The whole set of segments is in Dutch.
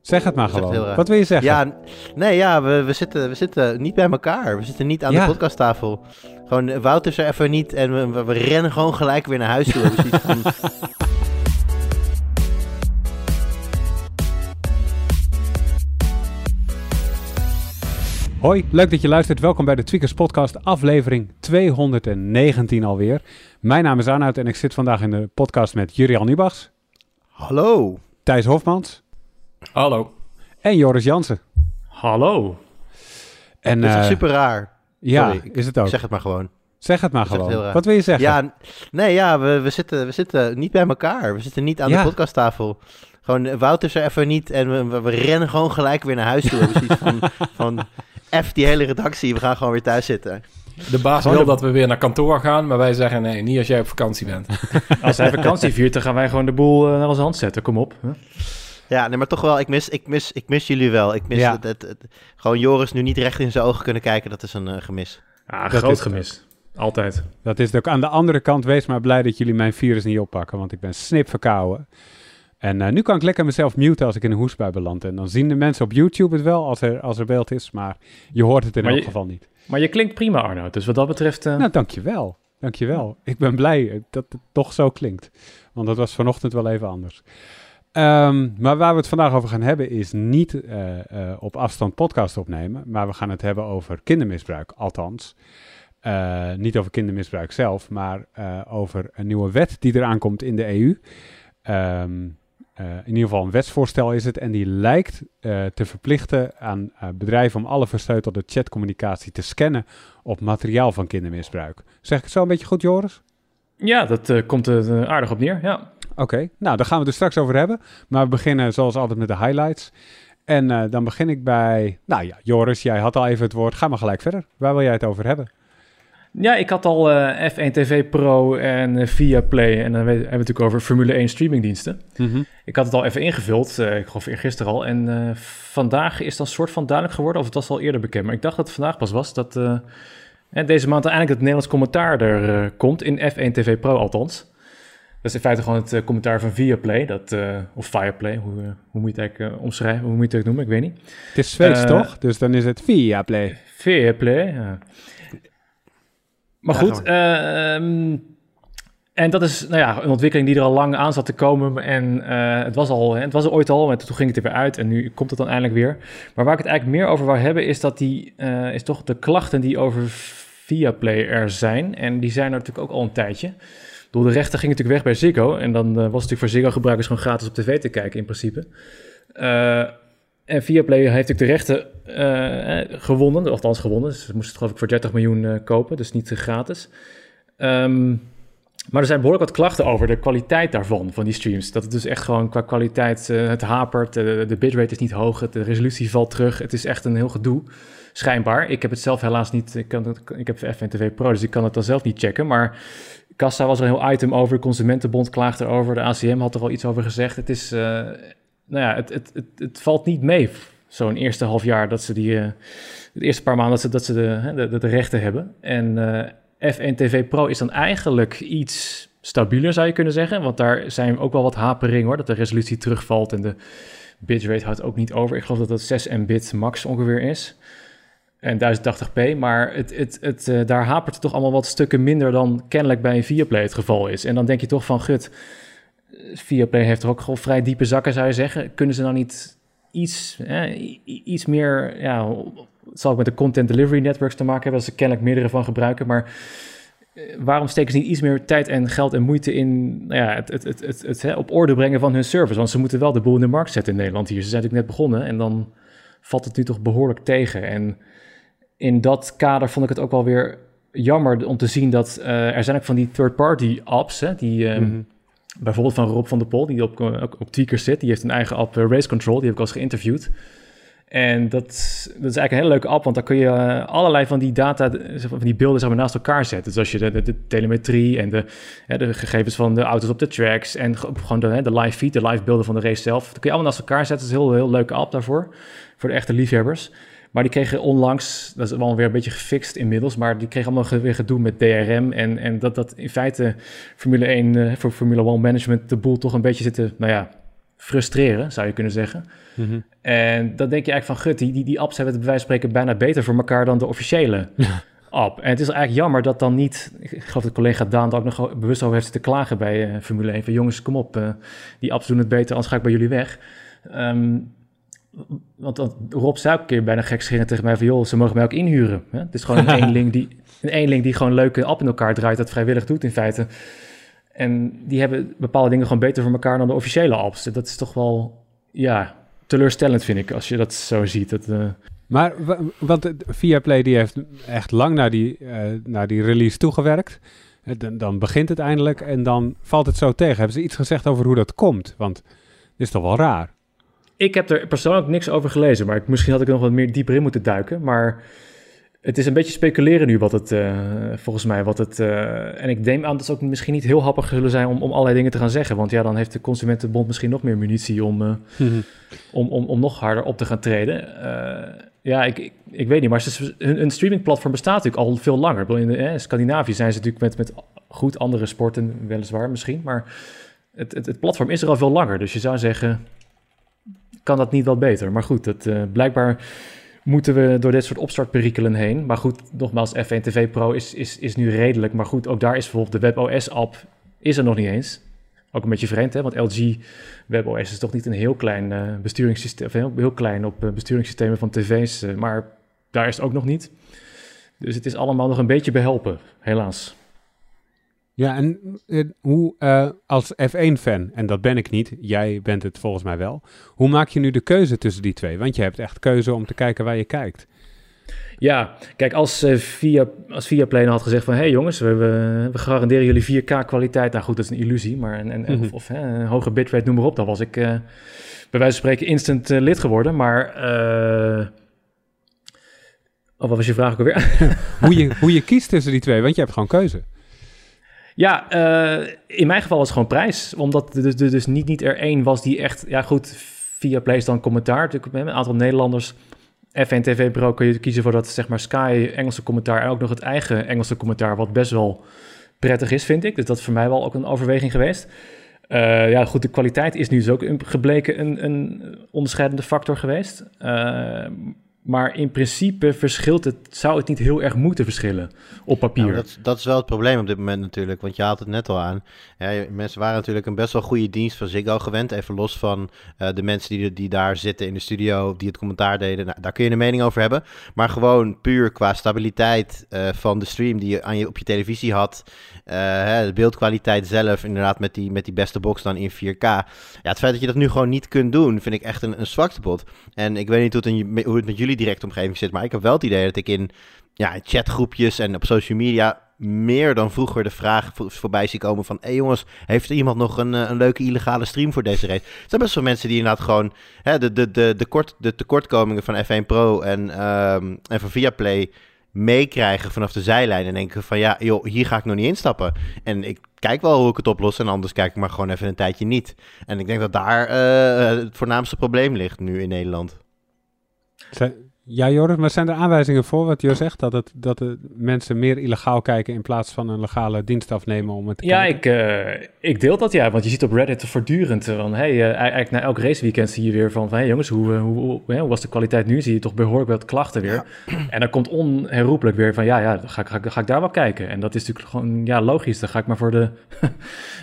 Zeg het maar gewoon. Wat wil je zeggen? Ja, nee, ja, we, we, zitten, we zitten niet bij elkaar. We zitten niet aan Ja. de podcasttafel. Gewoon, eh, Wouter is er even niet en we, rennen gewoon gelijk weer naar huis toe. Hoi, leuk dat je luistert. Welkom bij de Tweakers Podcast, aflevering 219 alweer. Mijn naam is Arnoud en ik zit vandaag in de podcast met Jurian Nubachs, Hallo. Thijs Hofmans Hallo. en Joris Jansen. Hallo. En, Dat is eh, super raar. Ja, Sorry, is het ook. Zeg het maar gewoon. Zeg het maar gewoon. Wat wil je zeggen? Ja, nee, ja, we, we, zitten, we zitten niet bij elkaar. We zitten niet aan Ja. de podcasttafel. Gewoon, eh, Wouter is er even niet en we, we, we rennen gewoon gelijk weer naar huis toe. Zoiets van, van F die hele redactie, we gaan gewoon weer thuis zitten. De baas wil dat we weer naar kantoor gaan, maar wij zeggen nee, niet als jij op vakantie bent. Als hij vakantie viert, dan gaan wij gewoon de boel eh, naar onze hand zetten. Kom op. Huh? Ja, nee, maar toch wel, ik mis, ik mis, ik mis jullie wel. Ik mis Ja. het, het, het- gewoon Joris nu niet recht in zijn ogen kunnen kijken, dat is een eh, gemis. Ja, Dat groot is- gemis. Altijd. Dat is het ook aan de andere kant. Wees maar blij dat jullie mijn virus niet oppakken, want ik ben snip verkouden. En eh, nu kan ik lekker mezelf muten als ik in een hoestbui beland. En dan zien de mensen op YouTube het wel als er, als er beeld is, maar je hoort het in elk geval niet. Maar je klinkt prima, Arno. Dus wat dat betreft... eh, Nou, dankjewel. Dankjewel. Ik ben blij dat het toch zo klinkt. Want dat was vanochtend wel even anders. Ehm, maar waar we het vandaag over gaan hebben is niet eh, eh, op afstand podcast opnemen. Maar we gaan het hebben over kindermisbruik. Althans, eh, niet over kindermisbruik zelf, maar over een nieuwe wet die eraan komt in de EU. Ehm, eh, in ieder geval een wetsvoorstel is het. En die lijkt te verplichten aan bedrijven om alle versleutelde chatcommunicatie te scannen op materiaal van kindermisbruik. Zeg ik het zo een beetje goed, Joris? Ja, dat komt er aardig op neer. Ja. Oké, nou daar gaan we het er straks over hebben. Maar we beginnen zoals altijd met de highlights. En eh, dan begin ik bij, nou ja, Joris, jij had al even het woord. Ga maar gelijk verder. Waar wil jij het over hebben? ja, ik had al eh, F1 TV Pro en eh, Viaplay. En dan hebben we het natuurlijk over Formule 1 streamingdiensten. Ik had het al even ingevuld, eh, ik geloof eergisteren al. En vandaag is dan soort van duidelijk geworden, of het was al eerder bekend. Maar ik dacht dat het vandaag pas was, dat deze maand eindelijk het Nederlands commentaar er komt. In F1 TV Pro althans. Dat is in feite gewoon het eh, commentaar van Viaplay. Dat, eh, of Fireplay, hoe, eh, hoe moet je het eigenlijk eh, omschrijven? Hoe moet je het ook noemen? Ik weet niet. Het is Zweeds, toch? Dus dan is het via play. Fairplay, ja. Maar Ja, goed, ehm, en dat is nou ja, een ontwikkeling die er al lang aan zat te komen. En eh, het, was al, hè, het was er ooit al, en toen ging het er weer uit en nu komt het dan eindelijk weer. Maar waar ik het eigenlijk meer over wou hebben, is, dat die, eh, is toch de klachten die over Viaplay er zijn. En die zijn er natuurlijk ook al een tijdje. Door de rechter ging natuurlijk weg bij Ziggo. En dan eh, was het natuurlijk voor Ziggo-gebruikers gewoon gratis op tv te kijken in principe. Eh, en Viaplay heeft natuurlijk de rechten eh, gewonnen, althans gewonnen. Ze moesten het geloof ik voor 30 miljoen kopen, dus niet gratis. Ehm, maar er zijn behoorlijk wat klachten over de kwaliteit daarvan, van die streams. Dat het dus echt gewoon qua kwaliteit, het hapert, de bitrate is niet hoog, het- de resolutie valt terug. Het is echt een heel gedoe, schijnbaar. Ik heb het zelf helaas niet, ik, kan het, ik heb F1 TV Pro, dus ik kan het dan zelf niet checken. Maar Kassa was er een heel item over, de Consumentenbond klaagt erover, de ACM had er al iets over gezegd. Het is, eh, nou ja, het, het, het, het valt niet mee, zo'n eerste half jaar dat ze die, eh, eerste paar maanden dat ze, dat ze de, de, de, de rechten hebben. En eh, F1 TV Pro is dan eigenlijk iets stabieler, zou je kunnen zeggen. Want daar zijn ook wel wat hapering hoor, dat de resolutie terugvalt en de bitrate houdt ook niet over. Ik geloof dat dat 6 Mbit max ongeveer is. En 1080p, maar het, het, het, eh, daar hapert het toch allemaal wat stukken minder dan kennelijk bij een Viaplay het geval is. En dan denk je toch van, gut, Viaplay heeft er ook gewoon vrij diepe zakken, zou je zeggen. Kunnen ze nou niet iets, eh, iets meer, ja, zal ook met de content delivery networks te maken hebben, dat ze kennelijk meerdere van gebruiken, maar eh, waarom steken ze niet iets meer tijd en geld en moeite in nou ja, het, het, het, het, het, op orde brengen van hun service? Want ze moeten wel de boel in de markt zetten in Nederland hier. Ze zijn natuurlijk net begonnen en dan valt het nu toch behoorlijk tegen. En in dat kader vond ik het ook wel weer jammer om te zien dat eh, er zijn ook van die third-party apps, hè, die eh, Mhm. bijvoorbeeld van Rob van der Pol, die op, ook op Tweakers zit, die heeft een eigen app, eh, Race Control, die heb ik al eens geïnterviewd. En dat, dat is eigenlijk een hele leuke app, want dan kun je eh, allerlei van die data, eh, van die beelden zeg maar, naast elkaar zetten. Dus als je de, de, de telemetrie en de, hè, de gegevens van de auto's op de tracks en ge- gewoon de, hè, de live feed, de live beelden van de race zelf, dat kun je allemaal naast elkaar zetten. Dat is een heel, heel leuke app daarvoor, voor de echte liefhebbers. Maar die kregen onlangs, dat is wel weer een beetje gefixt inmiddels, maar die kregen allemaal weer gedoe met DRM. En, en dat dat in feite Formule 1, eh, voor Formule 1 management de boel toch een beetje zitten, nou ja, frustreren, zou je kunnen zeggen. Mhm. En dan denk je eigenlijk van, gut, die, die, die apps hebben het bij wijze van spreken bijna beter voor elkaar dan de officiële app. En het is eigenlijk jammer dat dan niet, ik geloof dat collega Daan er ook nog bewust over heeft zitten klagen bij eh, Formule 1. Van jongens, kom op, eh, die apps doen het beter, anders ga ik bij jullie weg. Ehm, want, want Rob zei ook een keer bijna gekscherend tegen mij van, joh, ze mogen mij ook inhuren. Hè? Het is gewoon een eenling die, een eenling die gewoon leuke app in elkaar draait, dat vrijwillig doet in feite. En die hebben bepaalde dingen gewoon beter voor elkaar dan de officiële apps. Dat is toch wel, ja, teleurstellend vind ik, als je dat zo ziet. Dat, eh, Maar wa- want Viaplay die heeft echt lang naar die, eh, naar die release toegewerkt. Eh, Dan, dan begint het eindelijk en dan valt het zo tegen. Hebben ze iets gezegd over hoe dat komt? Want het is toch wel raar. Ik heb er persoonlijk niks over gelezen, maar ik, misschien had ik er nog wat meer dieper in moeten duiken. Maar het is een beetje speculeren nu wat het, eh, volgens mij, wat het... eh, en ik neem aan dat ze ook misschien niet heel happig zullen zijn om, om allerlei dingen te gaan zeggen. Want ja, dan heeft de Consumentenbond misschien nog meer munitie om, eh, om, om, om nog harder op te gaan treden. Ja, ik, ik, ik weet niet, maar ze, hun, hun streamingplatform bestaat natuurlijk al veel langer. In de, eh, Scandinavië zijn ze natuurlijk met, met goed andere sporten, weliswaar misschien. Maar het, het, het platform is er al veel langer. Dus je zou zeggen, kan dat niet wel beter? Maar goed, dat, eh, blijkbaar moeten we door dit soort opstartperikelen heen. Maar goed, nogmaals, F1 TV Pro is, is, is nu redelijk. Maar goed, ook daar is bijvoorbeeld de WebOS-app is er nog niet eens. Ook een beetje vreemd, hè? want LG WebOS is toch niet een heel klein eh, besturingssysteem, heel, heel klein op eh, besturingssystemen van tv's, maar daar is het ook nog niet. Dus het is allemaal nog een beetje behelpen, helaas. Ja, en eh, hoe eh, als F1-fan, en dat ben ik niet, jij bent het volgens mij wel. Hoe maak je nu de keuze tussen die twee? Want je hebt echt keuze om te kijken waar je kijkt. Ja, kijk, als, eh via, als Viaplay nou had gezegd van... hé hey jongens, we, we, we garanderen jullie 4K kwaliteit. Nou goed, dat is een illusie, maar Mhm. of, of hè, een hoge bitrate, noem maar op. Dan was ik bij wijze van spreken instant lid geworden. Maar... eh oh, wat was je vraag ook alweer? Hoe je, hoe je kiest tussen die twee, want je hebt gewoon keuze. Ja, eh, in mijn geval was het gewoon prijs. Omdat er dus, dus niet, niet er één was die echt... Ja goed, via Play is dan commentaar. Natuurlijk met een aantal Nederlanders. F1 TV Pro kun je kiezen voor dat zeg maar Sky Engelse commentaar... en ook nog het eigen Engelse commentaar... wat best wel prettig is, vind ik. Dus dat is voor mij wel ook een overweging geweest. Eh, ja, goed, de kwaliteit is nu dus ook gebleken een, een onderscheidende factor geweest. Eh, maar in principe verschilt het, zou het niet heel erg moeten verschillen op papier. Nou, dat, dat is wel het probleem op dit moment natuurlijk, want je haalt het net al aan. Ja, mensen waren natuurlijk een best wel goede dienst van Ziggo gewend, even los van eh, de mensen die, die daar zitten in de studio, die het commentaar deden. Nou, daar kun je een mening over hebben, maar gewoon puur qua stabiliteit eh, van de stream die je, aan je op je televisie had, eh, hè, de beeldkwaliteit zelf, inderdaad met die, met die beste box dan in 4K. Ja, het feit dat je dat nu gewoon niet kunt doen, vind ik echt een, een zwaktebod. En ik weet niet hoe het met jullie directe omgeving zit, maar ik heb wel het idee dat ik in ja, chatgroepjes en op social media meer dan vroeger de vraag voor, voorbij zie komen van... hey jongens, heeft er iemand nog een, eh, een leuke illegale stream voor deze race? Er zijn best wel mensen die inderdaad gewoon hè, de, de, de, de, kort, de tekortkomingen van F1 Pro en, ehm, en van Viaplay meekrijgen vanaf de zijlijn... en denken van ja, joh, hier ga ik nog niet instappen. En ik kijk wel hoe ik het oplos en anders kijk ik maar gewoon even een tijdje niet. En ik denk dat daar eh, het voornaamste probleem ligt nu in Nederland. Zijn- ja, Joris, maar zijn er aanwijzingen voor wat Jo zegt? Dat, het, dat de mensen meer illegaal kijken in plaats van een legale dienst afnemen om het te Ja, kijken? ik, eh, ik deel dat ja, want je ziet op Reddit voortdurend eh, van, hey, eh, eigenlijk na elk raceweekend zie je weer van, van hey jongens, hoe, hoe, hoe, hè, hoe was de kwaliteit nu? Zie je toch behoorlijk wat klachten weer. En dan komt onherroepelijk weer van, ja, ja, dan ga, ik- ga, ik- ga ik daar wel kijken. En dat is natuurlijk gewoon, ja, logisch. Dan ga ik maar voor de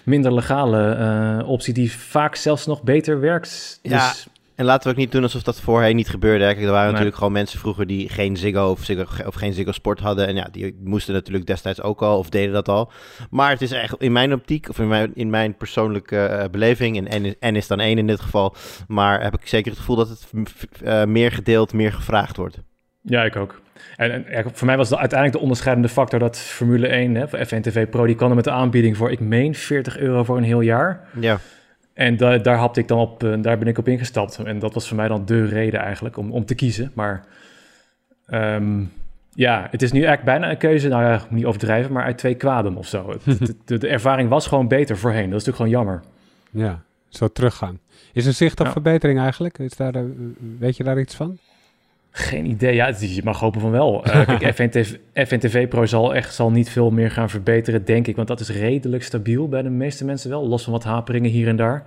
minder legale eh, optie die vaak zelfs nog beter werkt. Ja, Dus, En laten we ook niet doen alsof dat voorheen niet gebeurde. hè. Kijk, er waren Nee. natuurlijk gewoon mensen vroeger die geen Ziggo of, Ziggo of geen Ziggo Sport hadden. En ja, die moesten natuurlijk destijds ook al of deden dat al. Maar het is echt in mijn optiek, of in mijn, in mijn persoonlijke eh, beleving, en N, N is dan één in dit geval. Maar heb ik zeker het gevoel dat het f- eh, meer gedeeld, meer gevraagd wordt. Ja, ik ook. En, en ja, voor mij was de, uiteindelijk de onderscheidende factor dat Formule 1, hè, voor F1 TV Pro, die kan er met de aanbieding voor, ik meen, 40 euro voor een heel jaar. Ja, En da daar hapte ik dan op, eh, daar ben ik op ingestapt. En dat was voor mij dan de reden eigenlijk om, om te kiezen. Maar ehm, ja, het is nu eigenlijk bijna een keuze, nou ja, ik moet niet overdrijven, maar uit twee kwaden of zo. De, de, de ervaring was gewoon beter voorheen. Dat is natuurlijk gewoon jammer. Ja, zo teruggang. Is er zicht op Ja. verbetering eigenlijk? Is daar, eh, weet je daar iets van? Geen idee. Ja, is- je mag hopen van wel. Eh kijk, F1 TV, F1 TV Pro zal echt zal niet veel meer gaan verbeteren, denk ik. Want dat is redelijk stabiel bij de meeste mensen wel. Los van wat haperingen hier en daar.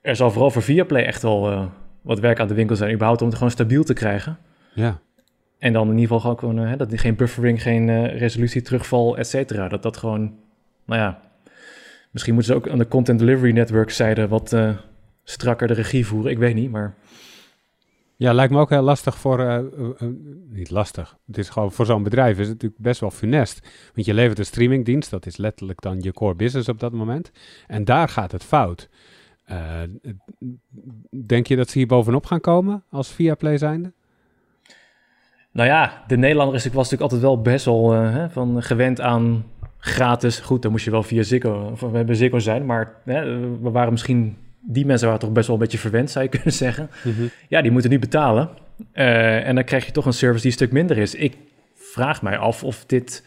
er zal vooral voor Viaplay echt wel eh, wat werk aan de winkel zijn, überhaupt om het gewoon stabiel te krijgen. Ja. En dan in ieder geval gewoon, hè, dat geen buffering, geen resolutie, terugval, et cetera. Dat dat gewoon, nou ja, misschien moeten ze ook aan de content delivery network zijde wat strakker de regie voeren. Ik weet niet, maar Ja, lijkt me ook heel lastig voor, eh, eh, eh, niet lastig, het is gewoon voor zo'n bedrijf is het natuurlijk best wel funest. Want je levert een streamingdienst, dat is letterlijk dan je core business op dat moment. En daar gaat het fout. Denk je dat ze hier bovenop gaan komen als Viaplay zijnde? Nou ja, de Nederlander is, was natuurlijk altijd wel best wel van gewend aan gratis. Goed, dan moest je wel via Ziggo, we hebben Ziggo zijn, maar hè, we waren misschien, die mensen waren toch best wel een beetje verwend, zou je kunnen zeggen. Ja, die moeten nu betalen. Eh, en dan krijg je toch een service die een stuk minder is. Ik vraag mij af of dit,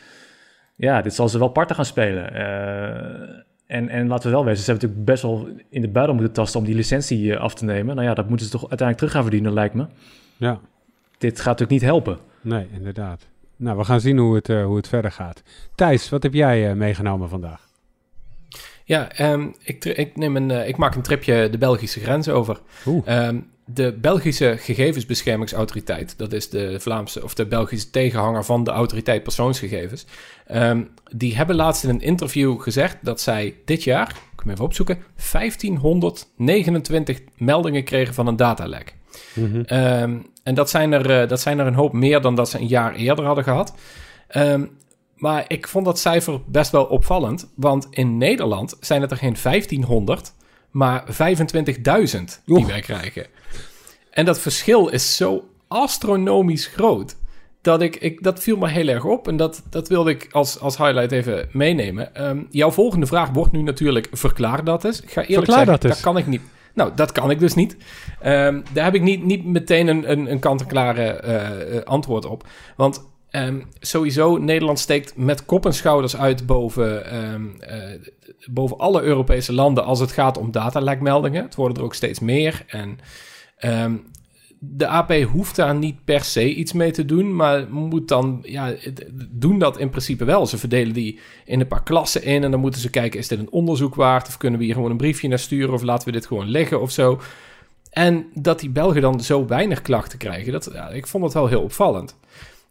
ja, dit zal ze wel parten gaan spelen. Eh, en, en laten we wel wezen, ze hebben natuurlijk best wel in de buidel moeten tasten om die licentie eh, af te nemen. Nou ja, dat moeten ze toch uiteindelijk terug gaan verdienen, lijkt me. Ja, Dit gaat natuurlijk niet helpen. nee, inderdaad. Nou, we gaan zien hoe het, hoe het verder gaat. Thijs, wat heb jij meegenomen vandaag? Ja, ehm, ik, ik, neem een, eh, ik maak een tripje de Belgische grens over. Ehm, de Belgische Gegevensbeschermingsautoriteit, dat is de Vlaamse of de Belgische tegenhanger van de autoriteit persoonsgegevens, ehm, die hebben laatst in een interview gezegd dat zij dit jaar, ik hem even opzoeken, 1529 meldingen kregen van een datalek. Ehm, en dat zijn, er, eh, dat zijn er een hoop meer dan dat ze een jaar eerder hadden gehad. Ehm, maar ik vond dat cijfer best wel opvallend. Want in Nederland zijn het er geen 1500, maar 25.000 die Oeh. wij krijgen. En dat verschil is zo astronomisch groot. Dat, ik, ik, dat viel me heel erg op. En dat, dat wilde ik als, als highlight even meenemen. Ehm, jouw volgende vraag wordt nu natuurlijk: verklaar dat eens. Ik ga eerlijk Verklaar zeggen, dat kan ik niet. Nou, dat kan ik dus niet. Ehm, daar heb ik niet, niet meteen een, een, een kant-en-klare eh, eh, antwoord op. Want ehm, sowieso, Nederland steekt met kop en schouders uit boven, ehm, eh, boven alle Europese landen als het gaat om datalekmeldingen. Het worden er ook steeds meer. En ehm, de AP hoeft daar niet per se iets mee te doen, maar moet dan, ja, doen dat in principe wel. Ze verdelen die in een paar klassen in en dan moeten ze kijken, is dit een onderzoek waard? Of kunnen we hier gewoon een briefje naar sturen? Of laten we dit gewoon liggen of zo? En dat die Belgen dan zo weinig klachten krijgen, dat, ja, ik vond dat wel heel opvallend.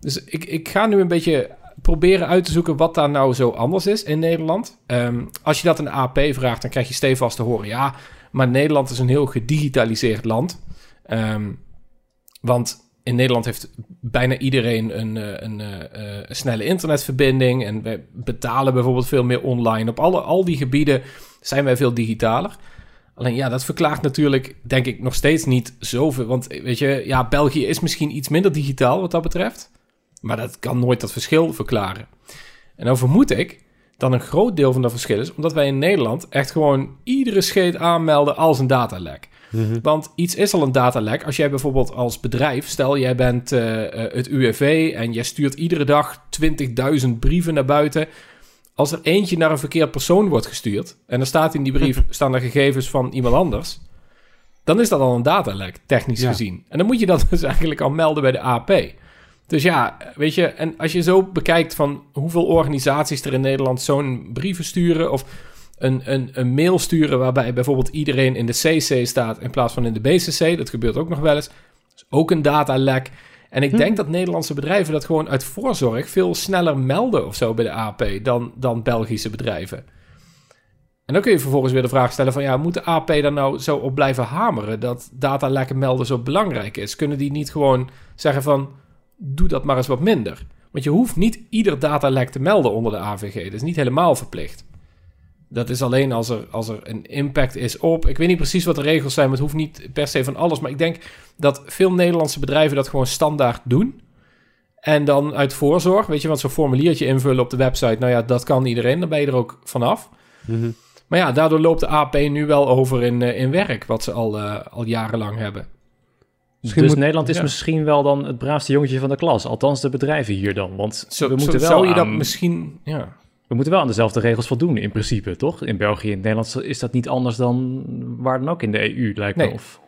Dus ik, ik ga nu een beetje proberen uit te zoeken wat daar nou zo anders is in Nederland. Ehm, als je dat een AP vraagt, dan krijg je stevast te horen... ja, maar Nederland is een heel gedigitaliseerd land. Ehm, want in Nederland heeft bijna iedereen een, eh, een, eh, eh, een snelle internetverbinding... en wij betalen bijvoorbeeld veel meer online. Op alle, al die gebieden zijn wij veel digitaler... Alleen ja, dat verklaart natuurlijk, denk ik, nog steeds niet zoveel. Want weet je, ja, België is misschien iets minder digitaal wat dat betreft. Maar dat kan nooit dat verschil verklaren. En dan vermoed ik dat een groot deel van dat verschil is... omdat wij in Nederland echt gewoon iedere scheet aanmelden als een datalek. Mhm. Want iets is al een datalek. Als jij bijvoorbeeld als bedrijf, stel jij bent eh, eh, het UWV... en jij stuurt iedere dag 20.000 brieven naar buiten... Als er eentje naar een verkeerd persoon wordt gestuurd... en er staat in die brief staan er gegevens van iemand anders... dan is dat al een datalek, technisch Ja. gezien. En dan moet je dat dus eigenlijk al melden bij de AP. Dus ja, weet je, en als je zo bekijkt van hoeveel organisaties er in Nederland zo'n brieven sturen... of een, een, een mail sturen waarbij bijvoorbeeld iedereen in de CC staat... in plaats van in de BCC, dat gebeurt ook nog wel eens. Dat is ook een datalek. En ik denk dat Nederlandse bedrijven dat gewoon uit voorzorg veel sneller melden of zo bij de AP dan, dan Belgische bedrijven. En dan kun je vervolgens weer de vraag stellen van ja, moet de AP daar nou zo op blijven hameren dat datalekken melden zo belangrijk is? Kunnen die niet gewoon zeggen van doe dat maar eens wat minder? Want je hoeft niet ieder datalek te melden onder de AVG. Dat is niet helemaal verplicht. Dat is alleen als er, als er een impact is op. Ik weet niet precies wat de regels zijn, maar het hoeft niet per se van alles. Maar ik denk dat veel Nederlandse bedrijven dat gewoon standaard doen. En dan uit voorzorg, weet je, want zo'n formuliertje invullen op de website, nou ja, dat kan iedereen, dan ben je er ook vanaf. Mhm. Maar ja, daardoor loopt de AP nu wel over in, eh, in werk, wat ze al, eh, al jarenlang hebben. Misschien dus moet- Nederland is ja. misschien wel dan het braafste jongetje van de klas. Althans, de bedrijven hier dan. Want Zo, we, moeten zo- wel zou je dat aan, misschien... Ja. we moeten wel aan dezelfde regels voldoen, in principe, toch? In België en Nederland is dat niet anders dan waar dan ook in de EU, lijkt me. Nee. Of,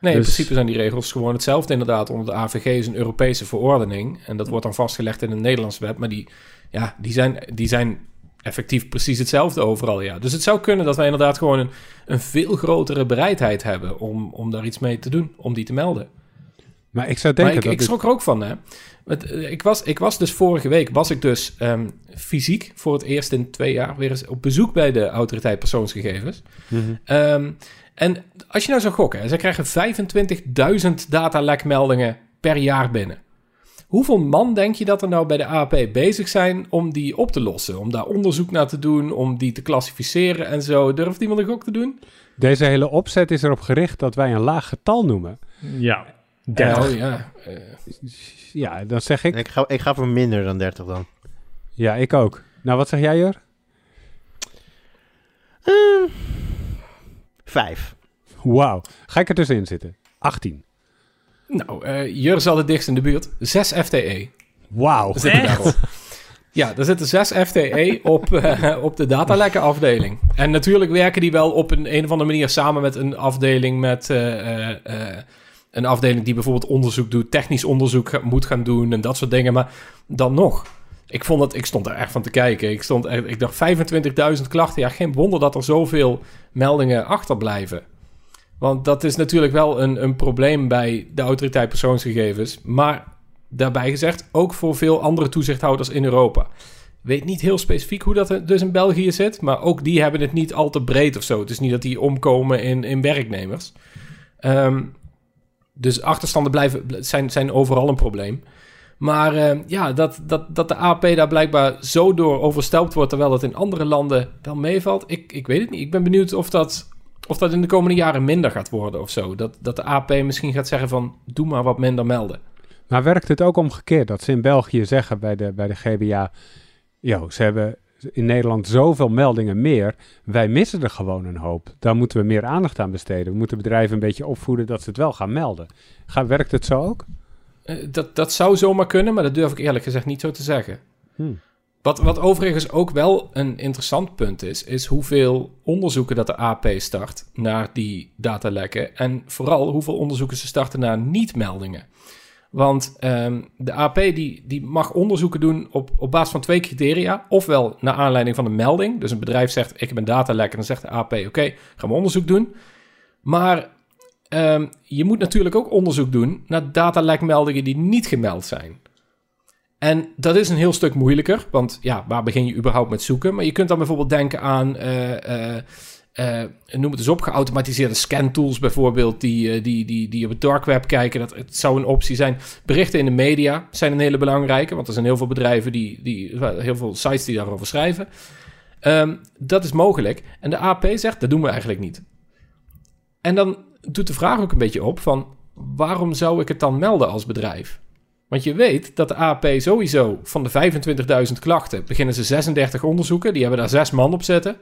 Nee, in Dus- principe zijn die regels gewoon hetzelfde inderdaad. Onder de AVG is een Europese verordening. En dat wordt dan vastgelegd in een Nederlandse wet. Maar die, ja, die, zijn, die zijn effectief precies hetzelfde overal, ja. Dus het zou kunnen dat wij inderdaad gewoon een, een veel grotere bereidheid hebben om, om daar iets mee te doen, om die te melden. Maar ik zou denken ik, dat ik schrok er ook van, hè. Eh, ik, was, ik was dus vorige week, was ik dus ehm, fysiek voor het eerst in twee jaar weer eens op bezoek bij de autoriteit persoonsgegevens. Mhm. Ehm, en als je nou zou gokken, zij krijgen 25.000 datalekmeldingen per jaar binnen. Hoeveel man denk je dat er nou bij de AP bezig zijn om die op te lossen? Om daar onderzoek naar te doen, om die te klassificeren en zo. Durft iemand een gok te doen? Deze hele opzet is erop gericht dat wij een laag getal noemen. Ja, 30. Oh ja. eh, Ja, dan zeg ik... Ik ga, ik ga voor minder dan 30 dan. Ja, ik ook. Nou, wat zeg jij, Jur? Ehm, Vijf. Wauw. Ga ik er tussenin zitten? 18. Nou, eh Jur zal het dichtst in de buurt. 6 FTE. Wauw. Er zitten daarop. Ja, er zitten 6 FTE op, eh, op de datalekken afdeling. En natuurlijk werken die wel op een, een of andere manier samen met een afdeling met eh, eh, eh, een afdeling die bijvoorbeeld onderzoek doet, technisch onderzoek moet gaan doen en dat soort dingen. Maar dan nog. Ik vond het, ik stond er echt van te kijken. Ik, stond echt, ik dacht 25.000 klachten. Ja, geen wonder dat er zoveel meldingen achterblijven. Want dat is natuurlijk wel een, een probleem bij de autoriteit persoonsgegevens. Maar daarbij gezegd, ook voor veel andere toezichthouders in Europa. Weet niet heel specifiek hoe dat dus in België zit, maar ook die hebben het niet al te breed of zo. Het is niet dat die omkomen in, in werknemers. Ehm, dus achterstanden blijven, zijn, zijn overal een probleem. Maar eh, ja, dat, dat, dat de AP daar blijkbaar zo door overstelpt wordt, terwijl het in andere landen wel meevalt, ik, ik weet het niet. Ik ben benieuwd of dat, of dat in de komende jaren minder gaat worden of zo. Dat, dat de AP misschien gaat zeggen van, doe maar wat minder melden. Maar werkt het ook omgekeerd? Dat ze in België zeggen bij de, bij de GBA... Yo, ze hebben in Nederland zoveel meldingen meer. Wij missen er gewoon een hoop. Daar moeten we meer aandacht aan besteden. We moeten bedrijven een beetje opvoeden dat ze het wel gaan melden. Ga, werkt het zo ook? Eh, dat, dat zou zomaar kunnen, maar dat durf ik eerlijk gezegd niet zo te zeggen. Hmm. Wat, wat overigens ook wel een interessant punt is, is hoeveel onderzoeken dat de AP start naar die datalekken. En vooral hoeveel onderzoeken ze starten naar niet-meldingen. Want ehm, de AP die, die mag onderzoeken doen op, op basis van twee criteria. Ofwel naar aanleiding van een melding. Dus een bedrijf zegt, ik heb een datalek. En dan zegt de AP, oké, gaan we onderzoek doen. Maar ehm, je moet natuurlijk ook onderzoek doen naar datalekmeldingen die niet gemeld zijn. En dat is een heel stuk moeilijker, want ja, waar begin je überhaupt met zoeken? Maar je kunt dan bijvoorbeeld denken aan, eh, eh, eh, noem het eens op, geautomatiseerde scantools bijvoorbeeld, die, die, die, die op het dark web kijken. Dat, zou een optie zijn. Berichten in de media zijn een hele belangrijke, want er zijn heel veel bedrijven, die, die, heel veel sites die daarover schrijven. Ehm, dat is mogelijk. En de AP zegt, dat doen we eigenlijk niet. En dan doet de vraag ook een beetje op van, waarom zou ik het dan melden als bedrijf? Want je weet dat de AP sowieso van de 25.000 klachten beginnen ze 36 onderzoeken. Die hebben daar zes man op zitten.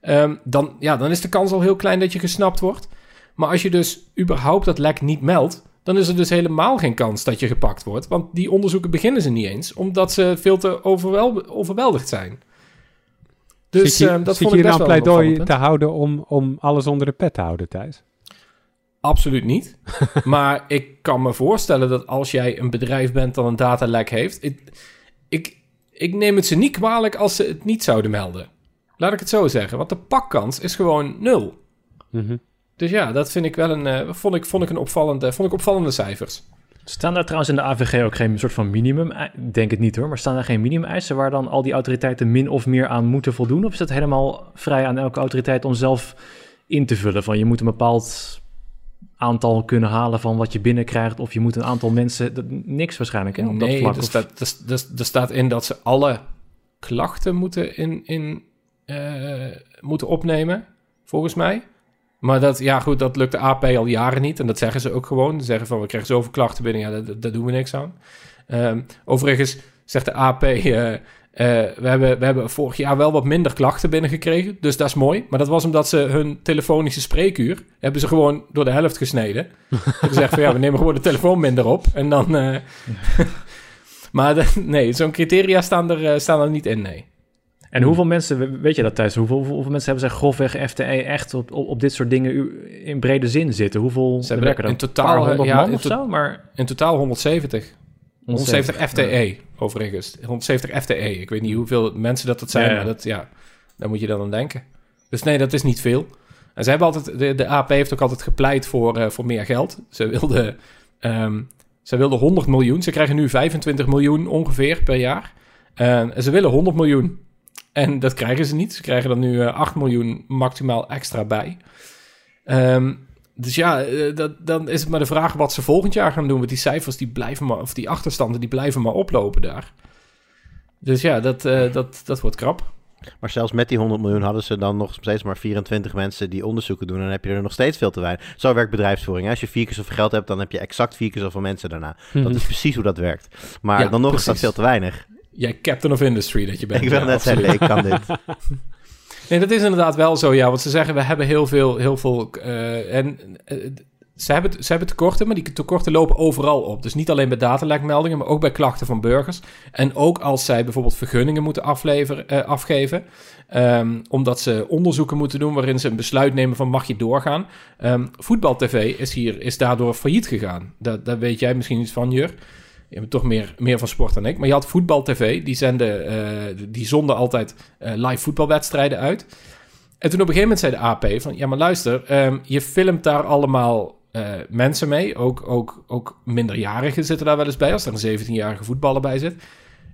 Ehm, dan, ja, dan is de kans al heel klein dat je gesnapt wordt. Maar als je dus überhaupt dat lek niet meldt, dan is er dus helemaal geen kans dat je gepakt wordt. Want die onderzoeken beginnen ze niet eens, omdat ze veel te overwel overweldigd zijn. Dus zit je, ehm, dat zit vond je ik hier best nou wel een pleidooi te houden om, om alles onder de pet te houden, Thijs? Absoluut niet. maar ik kan me voorstellen dat als jij een bedrijf bent dat een datalek heeft... Ik, ik, ik neem het ze niet kwalijk als ze het niet zouden melden. Laat ik het zo zeggen. Want de pakkans is gewoon nul. Mhm. Dus ja, dat vind ik wel een, eh, vond ik, vond ik een opvallende, vond ik opvallende cijfers. Staan daar trouwens in de AVG ook geen soort van minimum? Ik denk het niet hoor, maar staan daar geen minimumeisen waar dan al die autoriteiten min of meer aan moeten voldoen? Of is het helemaal vrij aan elke autoriteit om zelf in te vullen? Van je moet een bepaald aantal kunnen halen van wat je binnenkrijgt, of je moet een aantal mensen. Dat, niks waarschijnlijk, hè? Op dat nee, vlak. er staat, er, er, er staat in dat ze alle klachten moeten, in, in, eh, moeten opnemen, volgens mij. Maar dat, ja goed, dat lukt de AP al jaren niet. En dat zeggen ze ook gewoon. Ze zeggen van, we krijgen zoveel klachten binnen. Ja, daar, daar doen we niks aan. Ehm, overigens zegt de AP... eh, eh, we, hebben, we hebben vorig jaar wel wat minder klachten binnengekregen. Dus dat is mooi. Maar dat was omdat ze hun telefonische spreekuur... hebben ze gewoon door de helft gesneden. Ze zeggen van, ja, we nemen gewoon de telefoon minder op. En dan... eh, maar de- nee, zo'n criteria staan er, eh, staan er niet in, nee. En hoeveel mensen, weet je dat thuis, hoeveel, hoeveel, mensen hebben zij grofweg FTE echt op, op, op dit soort dingen in brede zin zitten? Hoeveel Ze hebben werken in totaal, ja, man in of to- zo? Maar In totaal 170. 170 FTE, overigens. 170 FTE. Ik weet niet hoeveel mensen dat dat zijn, maar dat, ja, daar moet je dan aan denken. Dus nee, dat is niet veel. En ze hebben altijd, de, de AP heeft ook altijd gepleit voor, eh, voor meer geld. Ze wilden, ehm, ze wilden 100 miljoen. Ze krijgen nu 25 miljoen ongeveer per jaar. Eh, en ze willen 100 miljoen. En dat krijgen ze niet. Ze krijgen er nu eh, 8 miljoen maximaal extra bij. Ehm, dus ja, eh, dat, dan is het maar de vraag wat ze volgend jaar gaan doen. Want die cijfers, die blijven maar, of die achterstanden, die blijven maar oplopen daar. Dus ja, dat, eh, dat, dat wordt krap. Maar zelfs met die 100 miljoen hadden ze dan nog steeds maar 24 mensen die onderzoeken doen. En dan heb je er nog steeds veel te weinig. Zo werkt bedrijfsvoering. hè. Als je vier keer zoveel geld hebt, dan heb je exact vier keer zoveel mensen daarna. Dat is precies hoe dat werkt. Maar Ja, dan nog is dat precies. veel te weinig. Jij captain of industry dat je bent. ik wil ja, net absoluut. zeggen, ik kan dit. Nee, dat is inderdaad wel zo, ja. Want ze zeggen, we hebben heel veel... Heel veel eh, en eh, ze, hebben, ze hebben tekorten, maar die tekorten lopen overal op. Dus niet alleen bij datalekmeldingen, maar ook bij klachten van burgers. En ook als zij bijvoorbeeld vergunningen moeten afleveren, eh, afgeven... ehm, omdat ze onderzoeken moeten doen waarin ze een besluit nemen van mag je doorgaan. Ehm Voetbal TV is, hier, is daardoor failliet gegaan. Dat, daar weet jij misschien iets van, Jur. Je bent toch meer, meer van sport dan ik. Maar je had Voetbal TV, die, zenden, eh, die zonden altijd eh, live voetbalwedstrijden uit. En toen op een gegeven moment zei de AP van... ja, maar luister, ehm, je filmt daar allemaal eh, mensen mee. Ook, ook, ook minderjarigen zitten daar wel eens bij... als er een 17-jarige voetballer bij zit.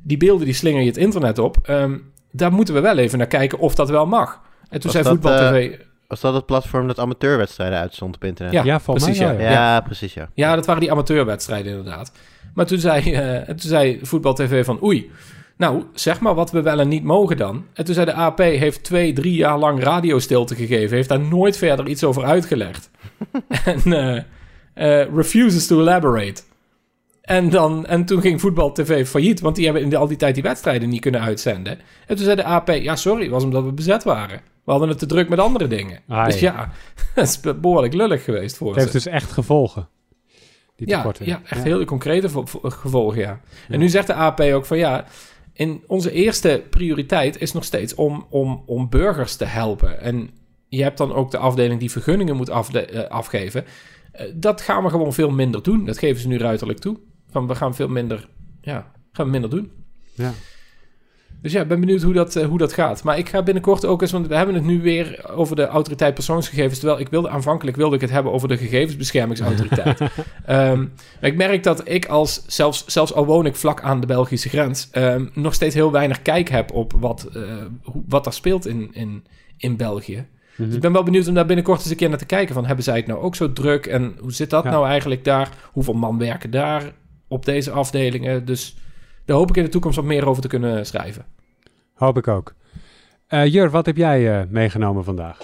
Die beelden die slinger je het internet op. Ehm, daar moeten we wel even naar kijken of dat wel mag. En toen Was zei dat, Voetbal TV... Was dat het platform dat amateurwedstrijden uitzond op internet? Ja, precies, ja. Ja, precies ja. Ja, dat waren die amateurwedstrijden inderdaad. Maar toen zei, eh, toen zei Voetbal TV van... oei, nou, zeg maar wat we wel en niet mogen dan. En toen zei de AP, heeft twee, drie jaar lang radiostilte gegeven... heeft daar nooit verder iets over uitgelegd. en eh, eh, refuses to elaborate. En, dan, en toen ging Voetbal TV failliet... want die hebben in de, al die tijd die wedstrijden niet kunnen uitzenden. En toen zei de AP, ja sorry, was omdat we bezet waren. We hadden het te druk met andere dingen. Ai. Dus ja, dat is behoorlijk lullig geweest voor Het ze. heeft dus echt gevolgen. Die Ja, tekorten. ja, echt hele concrete vo- vo- gevolgen, ja. En nu zegt de AP ook van ja, in onze eerste prioriteit is nog steeds om, om, om burgers te helpen. En je hebt dan ook de afdeling die vergunningen moet afde- eh, afgeven. Eh, dat gaan we gewoon veel minder doen. Dat geven ze nu ruiterlijk toe. Van we gaan veel minder, ja, gaan we minder doen. Ja. Dus ja, ik ben benieuwd hoe dat, eh, hoe dat gaat. Maar ik ga binnenkort ook eens, want we hebben het nu weer over de autoriteit persoonsgegevens. Terwijl ik wilde aanvankelijk wilde ik het hebben over de gegevensbeschermingsautoriteit. Ehm, maar ik merk dat ik als, zelfs, zelfs al woon ik vlak aan de Belgische grens, ehm, nog steeds heel weinig kijk heb op wat, hoe, wat daar speelt in, in, in België. Mhm. Dus ik ben wel benieuwd om daar binnenkort eens een keer naar te kijken. Van, hebben zij het nou ook zo druk? En hoe zit dat Ja. nou eigenlijk daar? Hoeveel man werken daar op deze afdelingen? Dus daar hoop ik in de toekomst wat meer over te kunnen schrijven. Hoop ik ook. Eh Jur, wat heb jij eh, meegenomen vandaag?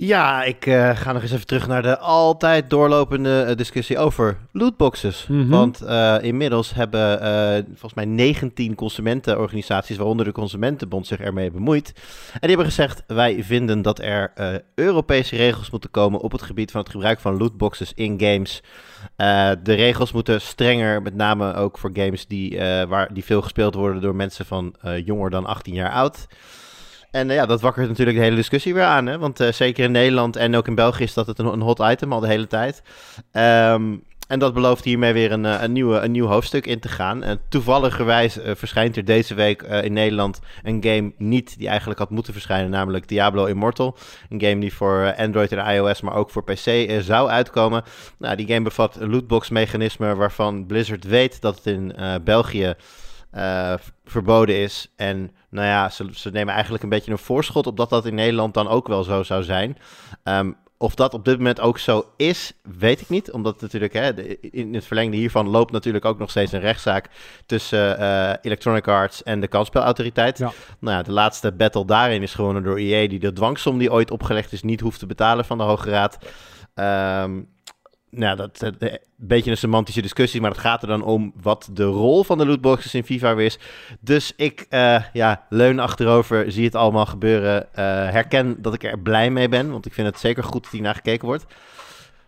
Ja, ik eh, ga nog eens even terug naar de altijd doorlopende eh, discussie over lootboxes. Mhm. Want eh, inmiddels hebben volgens mij 19 consumentenorganisaties, waaronder de Consumentenbond, zich ermee bemoeid. En die hebben gezegd, wij vinden dat er Europese regels moeten komen op het gebied van het gebruik van lootboxes in games. De regels moeten strenger, met name ook voor games die, waar, die veel gespeeld worden door mensen van jonger dan 18 jaar oud. En eh, ja, dat wakkert natuurlijk de hele discussie weer aan. Hè? Want eh, zeker in Nederland en ook in België is dat het een, hot item al de hele tijd. Ehm, en dat belooft hiermee weer een, eh, een, nieuwe, een nieuw hoofdstuk in te gaan. En toevalligerwijs verschijnt er deze week in Nederland een game niet die eigenlijk had moeten verschijnen. Namelijk Diablo Immortal. Een game die voor Android en iOS, maar ook voor PC zou uitkomen. Nou, die game bevat een lootbox mechanisme waarvan Blizzard weet dat het in België eh, verboden is. En nou ja, ze, ze nemen eigenlijk een beetje een voorschot op dat dat in Nederland dan ook wel zo zou zijn. Ehm, of dat op dit moment ook zo is, weet ik niet. Omdat natuurlijk hè, de- in het verlengde hiervan loopt natuurlijk ook nog steeds een rechtszaak tussen eh, Electronic Arts en de kansspelautoriteit. Ja. Nou ja, de laatste battle daarin is gewonnen door EA, die de dwangsom die ooit opgelegd is niet hoeft te betalen van de Hoge Raad. Ehm, nou, dat is een beetje een semantische discussie, maar het gaat er dan om wat de rol van de lootboxes in FIFA weer is. Dus ik eh, ja, leun achterover, zie het allemaal gebeuren, eh, herken dat ik er blij mee ben, want ik vind het zeker goed dat hier naar gekeken wordt.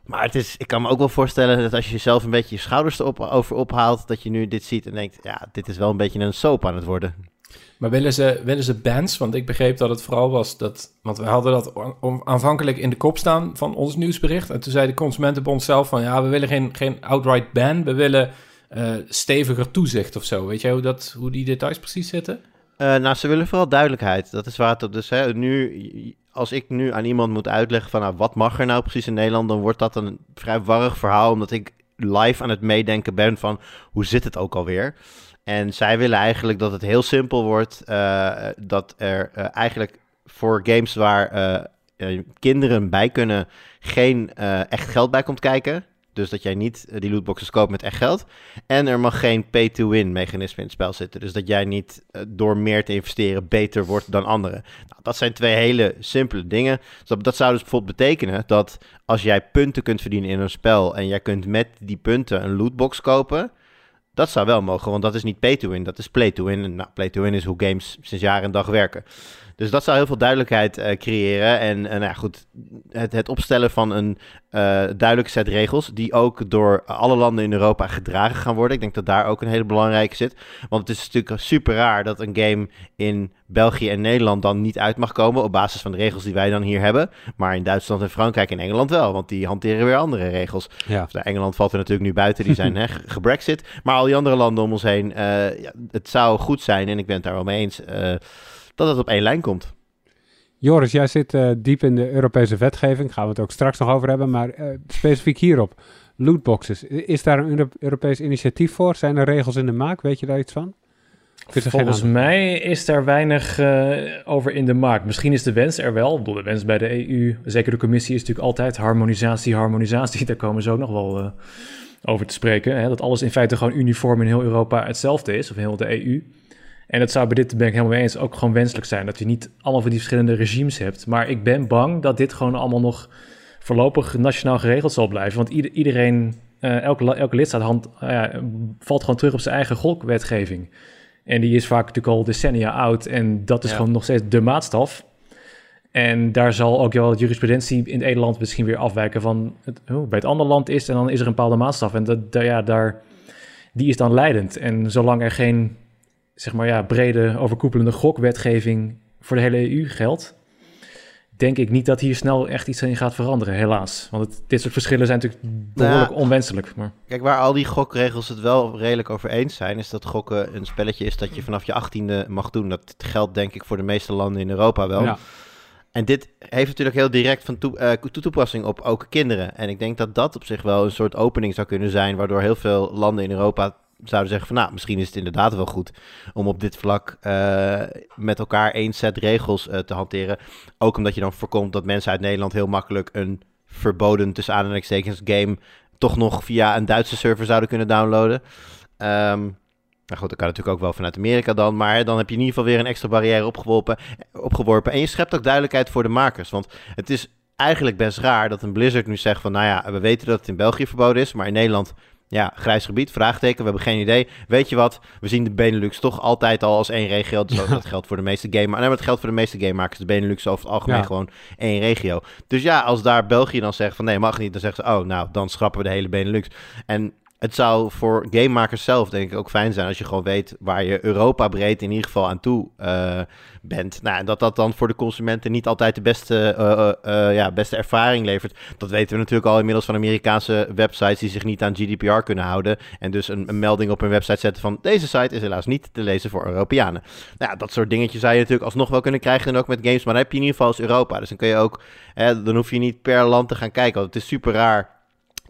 Maar het is, ik kan me ook wel voorstellen dat als je jezelf een beetje je schouders erop over ophaalt, dat je nu dit ziet en denkt, ja, dit is wel een beetje een soap aan het worden. Maar willen ze, willen ze bans? Want ik begreep dat het vooral was dat... Want we hadden dat aanvankelijk in de kop staan van ons nieuwsbericht. En toen zei de Consumentenbond zelf van... Ja, we willen geen, geen outright ban. We willen eh, steviger toezicht of zo. Weet jij hoe, dat, hoe die details precies zitten? Uh, nou, ze willen vooral duidelijkheid. Dat is waar het op dus. Hè, nu, als ik nu aan iemand moet uitleggen van nou, wat mag er nou precies in Nederland, dan wordt dat een vrij warrig verhaal, omdat ik live aan het meedenken ben van hoe zit het ook alweer. En zij willen eigenlijk dat het heel simpel wordt, uh, dat er uh, eigenlijk voor games waar kinderen bij kunnen geen echt geld bij komt kijken. Dus dat jij niet eh, die lootboxes koopt met echt geld. En er mag geen pay-to-win mechanisme in het spel zitten. Dus dat jij niet door meer te investeren beter wordt dan anderen. Nou, dat zijn twee hele simpele dingen. Dus dat, zou dus bijvoorbeeld betekenen dat als jij punten kunt verdienen in een spel. en jij kunt met die punten een lootbox kopen. Dat zou wel mogen, want dat is niet pay-to-win, dat is play-to-win. Nou, play-to-win is hoe games sinds jaren en dag werken. Dus dat zou heel veel duidelijkheid uh, creëren. En uh, nou goed, het, het, opstellen van een uh, duidelijke set regels, die ook door alle landen in Europa gedragen gaan worden. Ik denk dat daar ook een hele belangrijke zit. Want het is natuurlijk super raar dat een game in België en Nederland dan niet uit mag komen op basis van de regels die wij dan hier hebben. Maar in Duitsland en Frankrijk en Engeland wel, want die hanteren weer andere regels. Ja. Of, nou, Engeland valt er natuurlijk nu buiten, die zijn gebrexit. Maar al die andere landen om ons heen, ja, het zou goed zijn, en ik ben het daar wel mee eens dat het op één lijn komt. Joris, jij zit uh, diep in de Europese wetgeving. Gaan we het ook straks nog over hebben. Maar uh, specifiek hierop. Lootboxes. Is daar een Europees initiatief voor? Zijn er regels in de maak? Weet je daar iets van? Volgens mij is daar weinig uh, over in de maak. Misschien is de wens er wel. Ik bedoel, de wens bij de EU, zeker de commissie, is natuurlijk altijd harmonisatie, harmonisatie. Daar komen ze ook nog wel over te spreken. Hè? Dat alles in feite gewoon uniform in heel Europa hetzelfde is, of heel de EU. En dat zou bij dit, ben ik helemaal mee eens, ook gewoon wenselijk zijn. Dat je niet allemaal van die verschillende regimes hebt. Maar ik ben bang dat dit gewoon allemaal nog voorlopig nationaal geregeld zal blijven. Want iedereen, uh, elke, elke lidstaat hand, uh, valt gewoon terug op zijn eigen golkwetgeving. En die is vaak natuurlijk al decennia oud. En dat is gewoon nog steeds de maatstaf. En daar zal ook wel jurisprudentie in Nederland misschien weer afwijken van het, bij het andere land is. En dan is er een bepaalde maatstaf. En dat, ja, daar, die is dan leidend. En zolang er geen zeg maar ja, brede overkoepelende gokwetgeving voor de hele EU geldt, denk ik niet dat hier snel echt iets in gaat veranderen, helaas. Want het, dit soort verschillen zijn natuurlijk behoorlijk nou, onwenselijk. Maar... Kijk, waar al die gokregels het wel redelijk over eens zijn, is dat gokken een spelletje is dat je vanaf je achttiende mag doen. Dat geldt denk ik voor de meeste landen in Europa wel. Ja. En dit heeft natuurlijk heel direct van toe, uh, toepassing op ook kinderen. En ik denk dat dat op zich wel een soort opening zou kunnen zijn, waardoor heel veel landen in Europa zouden zeggen van nou, misschien is het inderdaad wel goed om op dit vlak uh, met elkaar één set regels uh, te hanteren. Ook omdat je dan voorkomt dat mensen uit Nederland heel makkelijk een verboden tussen aanhalingstekens game toch nog via een Duitse server zouden kunnen downloaden. Um, nou goed, dat kan natuurlijk ook wel vanuit Amerika dan. Maar dan heb je in ieder geval weer een extra barrière opgeworpen. opgeworpen. En je schept ook duidelijkheid voor de makers. Want het is eigenlijk best raar dat een Blizzard nu zegt van... nou ja, we weten dat het in België verboden is... maar in Nederland ja, grijs gebied, vraagteken, we hebben geen idee. Weet je wat, we zien de Benelux toch altijd al als één regio. Dus dat geldt voor de meeste game. Maar dat geldt voor de meeste gamemakers. De Benelux over het algemeen gewoon één regio. Dus ja, als daar België dan zegt van nee, mag niet. Dan zeggen ze, oh nou, dan schrappen we de hele Benelux. En het zou voor gamemakers zelf denk ik ook fijn zijn als je gewoon weet waar je Europa breed in ieder geval aan toe uh, bent. Nou, en dat dat dan voor de consumenten niet altijd de beste, uh, uh, ja, beste ervaring levert. Dat weten we natuurlijk al inmiddels van Amerikaanse websites die zich niet aan GDPR kunnen houden. En dus een, een, melding op hun website zetten van deze site is helaas niet te lezen voor Europeanen. Nou, dat soort dingetjes zou je natuurlijk alsnog wel kunnen krijgen en ook met games. Maar dan heb je in ieder geval als Europa. Dus dan kun je ook, dan hoef je niet per land te gaan kijken. Want het is super raar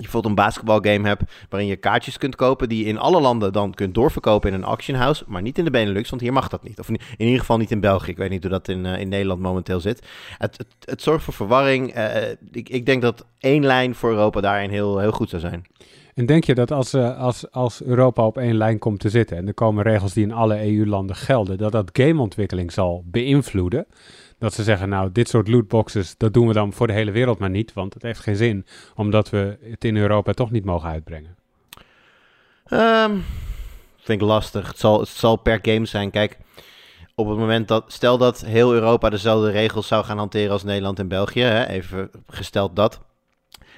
je bijvoorbeeld een basketbalgame hebt waarin je kaartjes kunt kopen die je in alle landen dan kunt doorverkopen in een auction house, maar niet in de Benelux, want hier mag dat niet. Of in, ieder geval niet in België. Ik weet niet hoe dat in, uh, in Nederland momenteel zit. Het, het, zorgt voor verwarring. Uh, ik, ik denk dat één lijn voor Europa daarin heel, heel goed zou zijn. En denk je dat als, uh, als, als Europa op één lijn komt te zitten en er komen regels die in alle EU-landen gelden, dat dat gameontwikkeling zal beïnvloeden? Dat ze zeggen, nou, dit soort lootboxes, dat doen we dan voor de hele wereld maar niet. Want het heeft geen zin, omdat we het in Europa toch niet mogen uitbrengen. Um, vind ik lastig. Het zal, het zal per game zijn. Kijk, op het moment dat, stel dat heel Europa dezelfde regels zou gaan hanteren als Nederland en België, hè, even gesteld dat.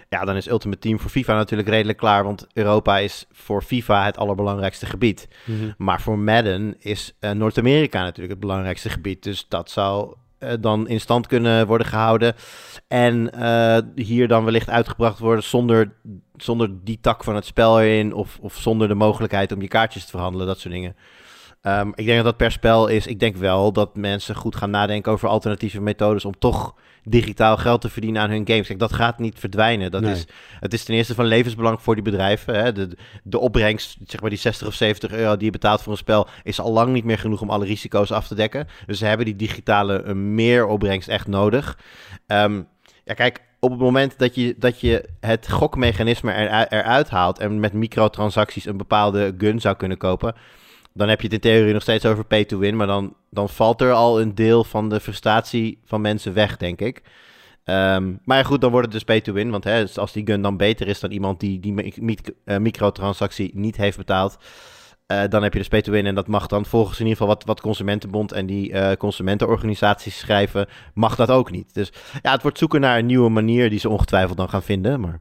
Ja, dan is Ultimate Team voor FIFA natuurlijk redelijk klaar. Want Europa is voor FIFA het allerbelangrijkste gebied. Mm -hmm. Maar voor Madden is uh, Noord-Amerika natuurlijk het belangrijkste gebied. Dus dat zou eh, dan in stand kunnen worden gehouden. En eh, hier dan wellicht uitgebracht worden zonder, zonder die tak van het spel erin. Of, of zonder de mogelijkheid om je kaartjes te verhandelen, dat soort dingen. Ehm, ik denk dat dat per spel is. Ik denk wel dat mensen goed gaan nadenken over alternatieve methodes om toch digitaal geld te verdienen aan hun games. Kijk, dat gaat niet verdwijnen. Dat Nee. is, het is ten eerste van levensbelang voor die bedrijven. Hè. De, de opbrengst, zeg maar die 60 of 70 euro die je betaalt voor een spel, is al lang niet meer genoeg om alle risico's af te dekken. Dus ze hebben die digitale eh, meer opbrengst echt nodig. Ehm, ja, kijk, op het moment dat je, dat je het gokmechanisme er, eruit haalt en met microtransacties een bepaalde gun zou kunnen kopen, dan heb je het in theorie nog steeds over pay to win, maar dan, dan valt er al een deel van de frustratie van mensen weg, denk ik. Ehm, maar goed, dan wordt het dus pay to win, want hè, dus als die gun dan beter is dan iemand die die eh, microtransactie niet heeft betaald, eh, dan heb je dus pay to win en dat mag dan volgens in ieder geval wat, wat Consumentenbond en die eh, consumentenorganisaties schrijven, mag dat ook niet. Dus ja, het wordt zoeken naar een nieuwe manier die ze ongetwijfeld dan gaan vinden, maar...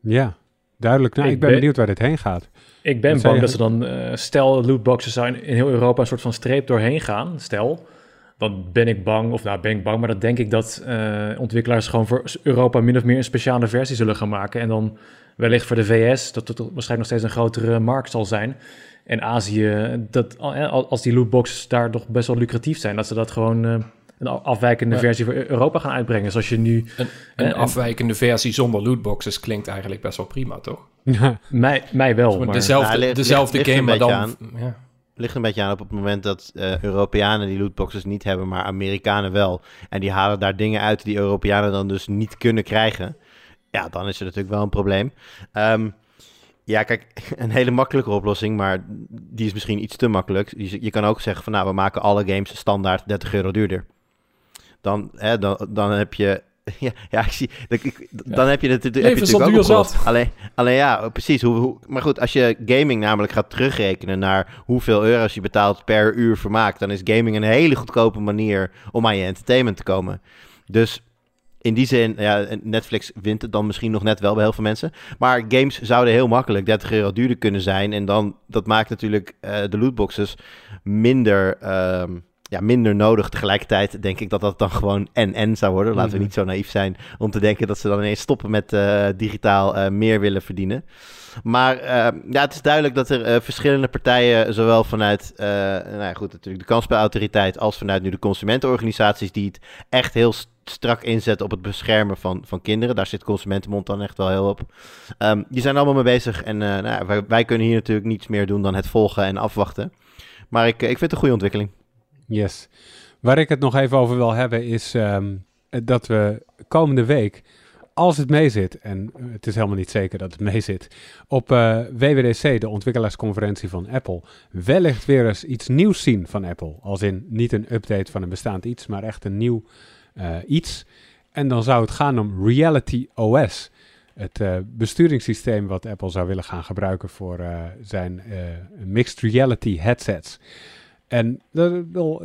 Ja, duidelijk. Nou, ik, Ik ben ben- benieuwd waar dit heen gaat. Ik ben bang dat ze dan, eh, stel lootboxes zou in, heel Europa een soort van streep doorheen gaan, stel. Dan ben ik bang, of nou ben ik bang, maar dan denk ik dat eh, ontwikkelaars gewoon voor Europa min of meer een speciale versie zullen gaan maken. En dan wellicht voor de VS, dat het waarschijnlijk nog steeds een grotere markt zal zijn. En Azië, dat, eh, als die lootboxes daar toch best wel lucratief zijn, dat ze dat gewoon een afwijkende Ja. versie voor Europa gaan uitbrengen. Zoals je nu, Een, een en- afwijkende versie zonder lootboxes klinkt eigenlijk best wel prima, toch? mij, mij wel, maar dezelfde Nou, ligt- dezelfde ligt- ligt game, een maar dan... beetje Ja. ligt een beetje aan op het moment dat eh, Europeanen die lootboxes niet hebben, maar Amerikanen wel. En die halen daar dingen uit die Europeanen dan dus niet kunnen krijgen. Ja, dan is er natuurlijk wel een probleem. Ehm, ja, kijk, een hele makkelijke oplossing, maar die is misschien iets te makkelijk. Je, je kan ook zeggen van nou, we maken alle games standaard 30 euro duurder. Dan, hè, dan, dan heb je. Ja, ja ik zie. Dan, ik- dan heb je het, heb je natuurlijk ook opgelost. Alleen, alleen ja, precies. Hoe, hoe, maar goed, als je gaming namelijk gaat terugrekenen naar hoeveel euro's je betaalt per uur vermaak, dan is gaming een hele goedkope manier om aan je entertainment te komen. Dus in die zin, ja, Netflix wint het dan misschien nog net wel bij heel veel mensen. Maar games zouden heel makkelijk 30 euro duurder kunnen zijn. En dan, dat maakt natuurlijk eh, de lootboxes minder, ehm, ja, minder nodig. Tegelijkertijd denk ik dat dat dan gewoon en-en zou worden. Laten Mhm. we niet zo naïef zijn om te denken dat ze dan ineens stoppen met eh, digitaal eh, meer willen verdienen. Maar eh, ja, het is duidelijk dat er eh, verschillende partijen, zowel vanuit nou ja, goed, natuurlijk de kansspelautoriteit als vanuit nu de consumentenorganisaties, die het echt heel st- strak inzetten op het beschermen van, van kinderen. Daar zit Consumentenbond dan echt wel heel op. Ehm, die zijn allemaal mee bezig en nou ja, wij, wij kunnen hier natuurlijk niets meer doen dan het volgen en afwachten. Maar ik, ik vind het een goede ontwikkeling. Yes. Waar ik het nog even over wil hebben is ehm, dat we komende week, als het meezit, en het is helemaal niet zeker dat het meezit, op eh, WWDC, de ontwikkelaarsconferentie van Apple, wellicht weer eens iets nieuws zien van Apple. Als in niet een update van een bestaand iets, maar echt een nieuw eh, iets. En dan zou het gaan om Reality OS. Het eh, besturingssysteem wat Apple zou willen gaan gebruiken voor zijn mixed reality headsets. En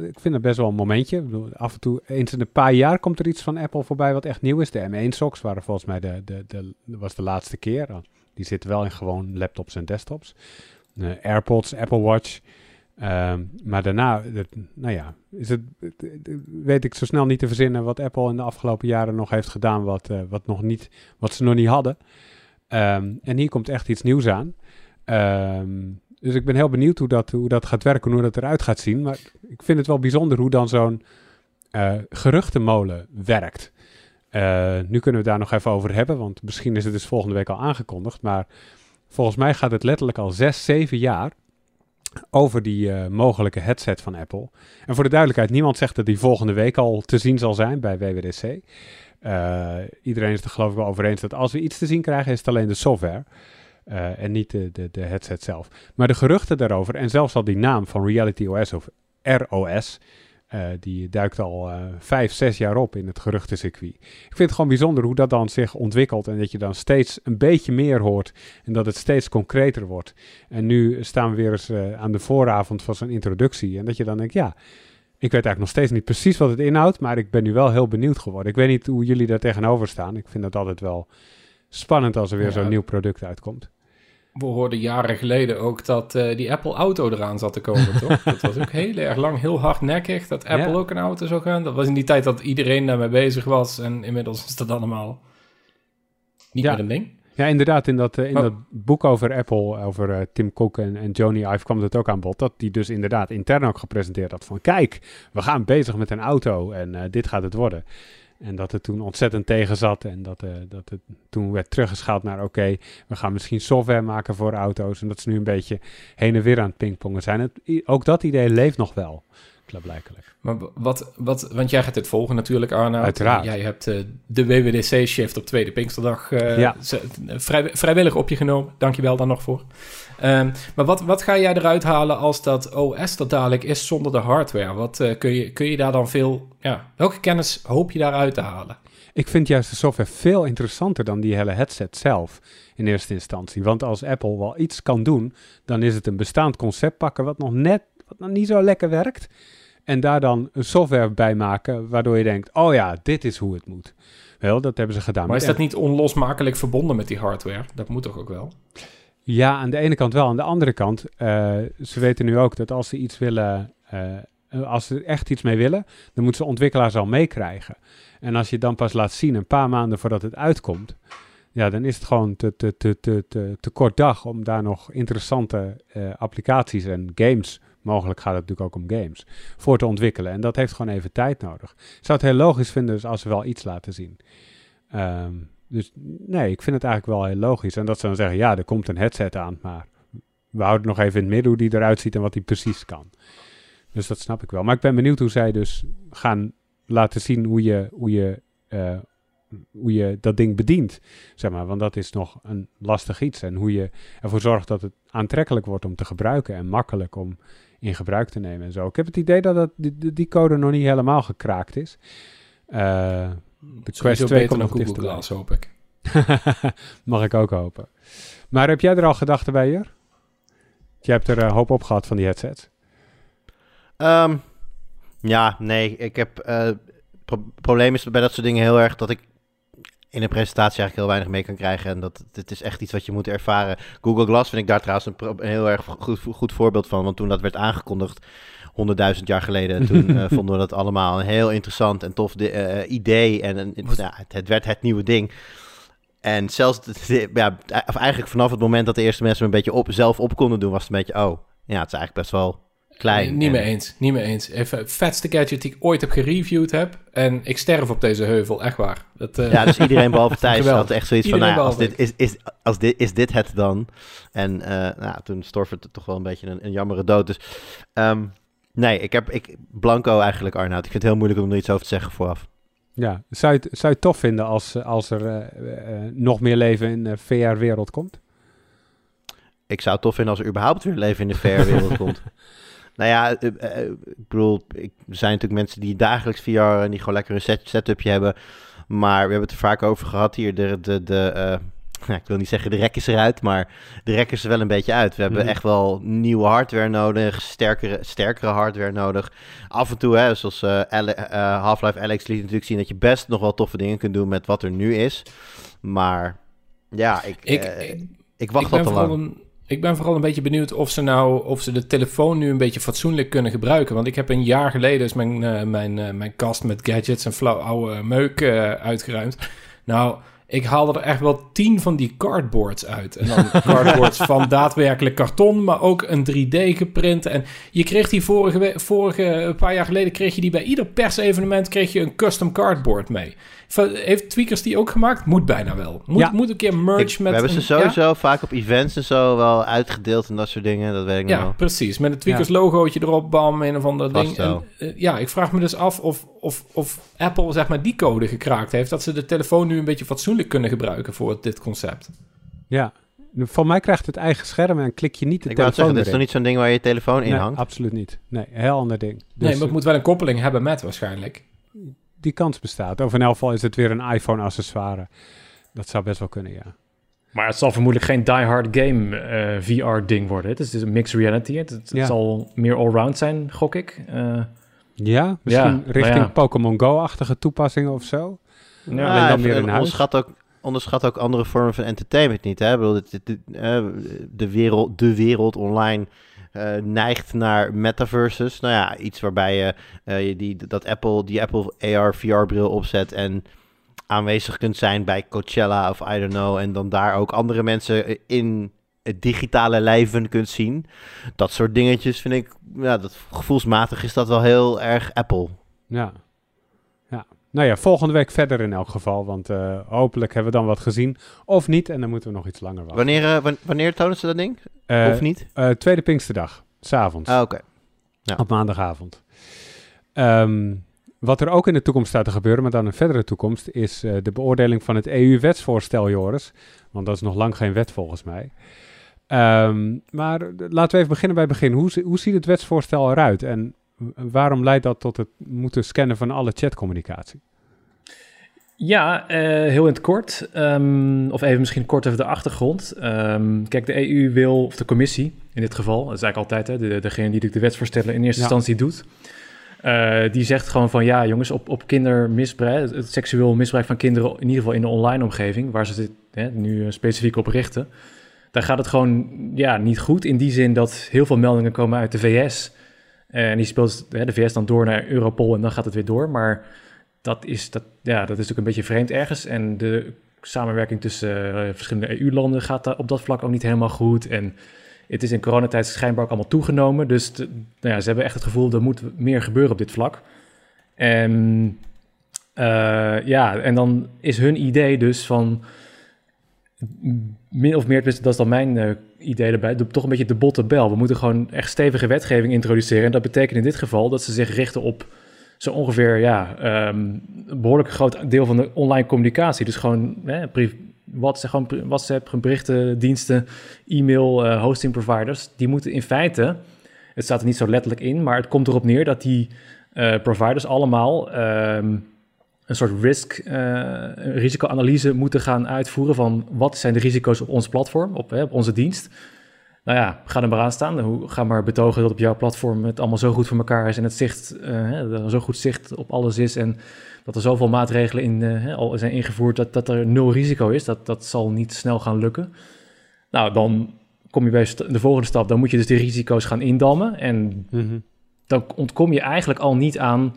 ik vind het best wel een momentje. Af en toe, eens in een paar jaar komt er iets van Apple voorbij wat echt nieuw is. De M1-socks waren volgens mij de, de, de, was de laatste keer. Die zitten wel in gewoon laptops en desktops. AirPods, Apple Watch. Ehm, maar daarna, nou ja, is het, weet ik zo snel niet te verzinnen wat Apple in de afgelopen jaren nog heeft gedaan, wat, eh, wat, nog niet, wat ze nog niet hadden. Ehm, en hier komt echt iets nieuws aan. Ehm, dus ik ben heel benieuwd hoe dat, hoe dat gaat werken, hoe dat eruit gaat zien. Maar ik vind het wel bijzonder hoe dan zo'n eh, geruchtenmolen werkt. Eh, nu kunnen we daar nog even over hebben, want misschien is het dus volgende week al aangekondigd. Maar volgens mij gaat het letterlijk al zes, zeven jaar over die eh, mogelijke headset van Apple. En voor de duidelijkheid, niemand zegt dat die volgende week al te zien zal zijn bij WWDC. Iedereen is er geloof ik wel over eens dat als we iets te zien krijgen, is het alleen de software. Eh, en niet de, de, de headset zelf. Maar de geruchten daarover, en zelfs al die naam van Reality OS of ROS, eh, die duikt al eh, vijf, zes jaar op in het geruchtencircuit. Ik vind het gewoon bijzonder hoe dat dan zich ontwikkelt en dat je dan steeds een beetje meer hoort en dat het steeds concreter wordt. En nu staan we weer eens aan de vooravond van zo'n introductie en dat je dan denkt, ja, ik weet eigenlijk nog steeds niet precies wat het inhoudt, maar ik ben nu wel heel benieuwd geworden. Ik weet niet hoe jullie daar tegenover staan. Ik vind het altijd wel spannend als er weer Ja. zo'n nieuw product uitkomt. We hoorden jaren geleden ook dat eh, die Apple Auto eraan zat te komen, toch? Dat was ook heel erg lang, heel hardnekkig, dat Apple Ja. ook een auto zou gaan. Dat was in die tijd dat iedereen daarmee bezig was en inmiddels is dat allemaal niet Ja. meer een ding. Ja, inderdaad, in dat, eh, in Oh. dat boek over Apple, over eh, Tim Cook en, en Jony Ive kwam het ook aan bod. Dat die dus inderdaad intern ook gepresenteerd had van kijk, we gaan bezig met een auto en dit gaat het worden. En dat het toen ontzettend tegen zat en dat, eh, dat het toen werd teruggeschaald naar oké, we gaan misschien software maken voor auto's. En dat ze nu een beetje heen en weer aan het pingpongen zijn. Ook dat idee leeft nog wel, klaarblijkelijk. Maar wat, wat, want jij gaat dit volgen natuurlijk, Arno. Uiteraard. Jij hebt eh, de WWDC-shift op tweede Pinksterdag eh, Ja. ze- vrij, vrijwillig op je genomen. Dankjewel daar nog voor. Ehm, maar wat, wat ga jij eruit halen als dat OS dat dadelijk is zonder de hardware? Wat, eh, kun, je, kun je daar dan veel... Ja, welke kennis hoop je daaruit te halen? Ik vind juist de software veel interessanter dan die hele headset zelf in eerste instantie. Want als Apple wel iets kan doen, dan is het een bestaand concept pakken wat nog net, wat nog niet zo lekker werkt. En daar dan een software bij maken waardoor je denkt, oh ja, dit is hoe het moet. Wel, dat hebben ze gedaan. Maar is dat niet onlosmakelijk verbonden met die hardware? Dat moet toch ook wel? Ja, aan de ene kant wel. Aan de andere kant, eh, ze weten nu ook dat als ze iets willen, eh, als ze echt iets mee willen, dan moeten ze ontwikkelaars al meekrijgen. En als je dan pas laat zien, een paar maanden voordat het uitkomt, ja, dan is het gewoon te, te, te, te, te, te kort dag om daar nog interessante eh, applicaties en games, mogelijk gaat het natuurlijk ook om games, voor te ontwikkelen. En dat heeft gewoon even tijd nodig. Ik zou het heel logisch vinden dus als ze wel iets laten zien. Ehm, dus nee, ik vind het eigenlijk wel heel logisch. En dat ze dan zeggen, ja, er komt een headset aan, maar we houden nog even in het midden hoe die eruit ziet en wat die precies kan. Dus dat snap ik wel. Maar ik ben benieuwd hoe zij dus gaan laten zien hoe je, hoe je, eh, hoe je dat ding bedient. Zeg maar, want dat is nog een lastig iets. En hoe je ervoor zorgt dat het aantrekkelijk wordt om te gebruiken en makkelijk om in gebruik te nemen en zo. Ik heb het idee dat, dat die, die- die code nog niet helemaal gekraakt is. Eh, de Quest Sowieso 2 beter komt dan nog Google. Glass, hoop ik. Mag ik ook hopen. Maar heb jij er al gedachten bij, Jur? Je hebt er een hoop op gehad van die headsets. Ehm, ja, nee, ik heb... eh, Het probleem is bij dat soort dingen heel erg dat ik in een presentatie eigenlijk heel weinig mee kan krijgen. En dat het is echt iets wat je moet ervaren. Google Glass vind ik daar trouwens een, heel erg goed, goed voorbeeld van. Want toen dat werd aangekondigd, 100.000 jaar geleden, toen eh, vonden we dat allemaal een heel interessant en tof eh, idee. En ja, het, het werd het nieuwe ding. En zelfs, de- ja, of eigenlijk vanaf het moment dat de eerste mensen een beetje op, zelf op konden doen, was het een beetje, oh, ja, het is eigenlijk best wel klein. Nee, niet En- meer eens, niet meer eens. Even het vetste gadget die ik ooit heb gereviewd heb. En ik sterf op deze heuvel, echt waar. Dat, eh, Ja, dus iedereen behalve Thijs had echt zoiets Iedereen van, nou ja, als, dit, is, is, als dit, is dit het dan? En eh, nou, toen storf het toch wel een beetje een, een jammere dood. Dus ehm, nee, ik heb ik, blanco eigenlijk, Arnoud. Ik vind het heel moeilijk om er iets over te zeggen vooraf. Ja, zou je het, zou je het tof vinden als, als er eh, eh, nog meer leven in de VR-wereld komt? Ik zou het tof vinden als er überhaupt weer leven in de VR-wereld komt. Nou ja, eh, eh, ik bedoel, er zijn natuurlijk mensen die dagelijks VR en die gewoon lekker een set, setupje hebben. Maar we hebben het er vaak over gehad hier. De, de, de, eh, nou, ik wil niet zeggen de rek is eruit, maar de rek is er wel een beetje uit. We hebben Mhm. echt wel nieuwe hardware nodig, sterkere, sterkere hardware nodig. Af en toe, hè, zoals eh, Half-Life Alex liet natuurlijk zien dat je best nog wel toffe dingen kunt doen met wat er nu is. Maar ja, ik, ik, ik, ik wacht al te lang. een, ik ben vooral een beetje benieuwd of ze nou of ze de telefoon nu een beetje fatsoenlijk kunnen gebruiken. Want ik heb een jaar geleden is mijn, eh, mijn, eh, mijn kast met gadgets en flauw oude meuk eh, uitgeruimd. Nou, ik haalde er echt wel tien van die cardboards uit. En dan cardboards van daadwerkelijk karton, maar ook een 3D geprint. En je kreeg die vorige, vorige een paar jaar geleden kreeg je die bij ieder persevenement kreeg je een custom cardboard mee. Heeft Tweakers die ook gemaakt? Moet bijna wel. Moet, Ja. moet een keer merge Ik- met... we hebben ze sowieso vaak op events en zo wel uitgedeeld en dat soort dingen. Dat weet ik nog Ja, wel. precies. Met een Tweakers logootje erop, bam, een of ander Vast ding. En, eh, ja, ik vraag me dus af of, of, of Apple zeg maar die code gekraakt heeft, dat ze de telefoon nu een beetje fatsoenlijk kunnen gebruiken voor dit concept. Ja. Voor mij krijgt het eigen scherm en klik je niet de Ik telefoon zeggen, dit is toch niet zo'n ding waar je je telefoon in Nee, hangt? absoluut niet. Nee, een heel ander ding. Dus nee, maar het moet wel een koppeling hebben met waarschijnlijk. die kans bestaat. Of in elk geval is het weer een iPhone-accessoire. Dat zou best wel kunnen, ja. Maar het zal vermoedelijk geen die-hard game eh, VR-ding worden. Het is, is een mixed reality. Het, het Ja. zal meer allround zijn, gok ik. Eh, Ja, misschien Ja, richting ja. Pokémon Go-achtige toepassingen of zo. Ja, alleen dan even weer in een huis. onderschat ook, onderschat ook andere vormen van entertainment niet. Hè? Ik bedoel, dit, eh, de, wereld, de wereld online eh, neigt naar metaverses. Nou ja, iets waarbij je, eh, je die, dat Apple, die Apple AR VR-bril opzet en aanwezig kunt zijn bij Coachella of I don't know. En dan daar ook andere mensen in het digitale lijven kunt zien. Dat soort dingetjes vind ik, ja, dat, gevoelsmatig is dat wel heel erg Apple. Ja. ja. Nou ja, volgende week verder in elk geval. Want eh, hopelijk hebben we dan wat gezien. Of niet. En dan moeten we nog iets langer wachten. Wanneer, eh, wan- wanneer tonen ze dat ding? Eh, of niet? tweede Pinksterdag. S'avonds. Ah, oké. Op maandagavond. Ehm, wat er ook in de toekomst staat te gebeuren, maar dan een verdere toekomst, is de beoordeling van het EU-wetsvoorstel, Joris. Want dat is nog lang geen wet volgens mij. Ehm, maar laten we even beginnen bij het begin. Hoe, hoe ziet het wetsvoorstel eruit? En waarom leidt dat tot het moeten scannen van alle chatcommunicatie? Ja, eh, heel in het kort. Ehm, of even misschien kort over de achtergrond. Ehm, kijk, de EU wil, of de commissie in dit geval, dat is eigenlijk altijd hè, de, degene die de wetsvoorstellen in eerste Ja. instantie doet. eh, die zegt gewoon van ja, jongens, op, op kindermisbruik, het, het seksueel misbruik van kinderen, in ieder geval in de online omgeving, waar ze dit hè, nu eh, specifiek op richten, daar gaat het gewoon ja, niet goed. In die zin dat heel veel meldingen komen uit de VS. En die speelt de VS dan door naar Europol en dan gaat het weer door. Maar dat is, dat, ja, dat is natuurlijk een beetje vreemd ergens. En de samenwerking tussen eh, verschillende EU-landen gaat op dat vlak ook niet helemaal goed. En het is in coronatijd schijnbaar ook allemaal toegenomen. Dus nou ja, ze hebben echt het gevoel, er moet meer gebeuren op dit vlak. En eh, ja, en dan is hun idee dus van... Min of meer, dat is dan mijn eh, idee erbij, de- toch een beetje de botte bel. We moeten gewoon echt stevige wetgeving introduceren. En dat betekent in dit geval dat ze zich richten op zo ongeveer ja, ehm, een behoorlijk groot deel van de online communicatie. Dus gewoon hè, brief, WhatsApp, gewoon WhatsApp, berichtendiensten, e-mail, eh, hosting providers. Die moeten in feite, het staat er niet zo letterlijk in, maar het komt erop neer dat die eh, providers allemaal ehm, een soort risk, eh, risicoanalyse moeten gaan uitvoeren van wat zijn de risico's op ons platform, op, hè, op onze dienst. Nou ja, ga er maar aan staan. Ga maar betogen dat op jouw platform het allemaal zo goed voor elkaar is en het zicht, er zo goed zicht op alles is en dat er zoveel maatregelen in, eh, hè, al zijn ingevoerd dat, dat er nul risico is. Dat, dat zal niet snel gaan lukken. Nou, dan kom je bij de volgende stap. Dan moet je dus de risico's gaan indammen. En dan ontkom je eigenlijk al niet aan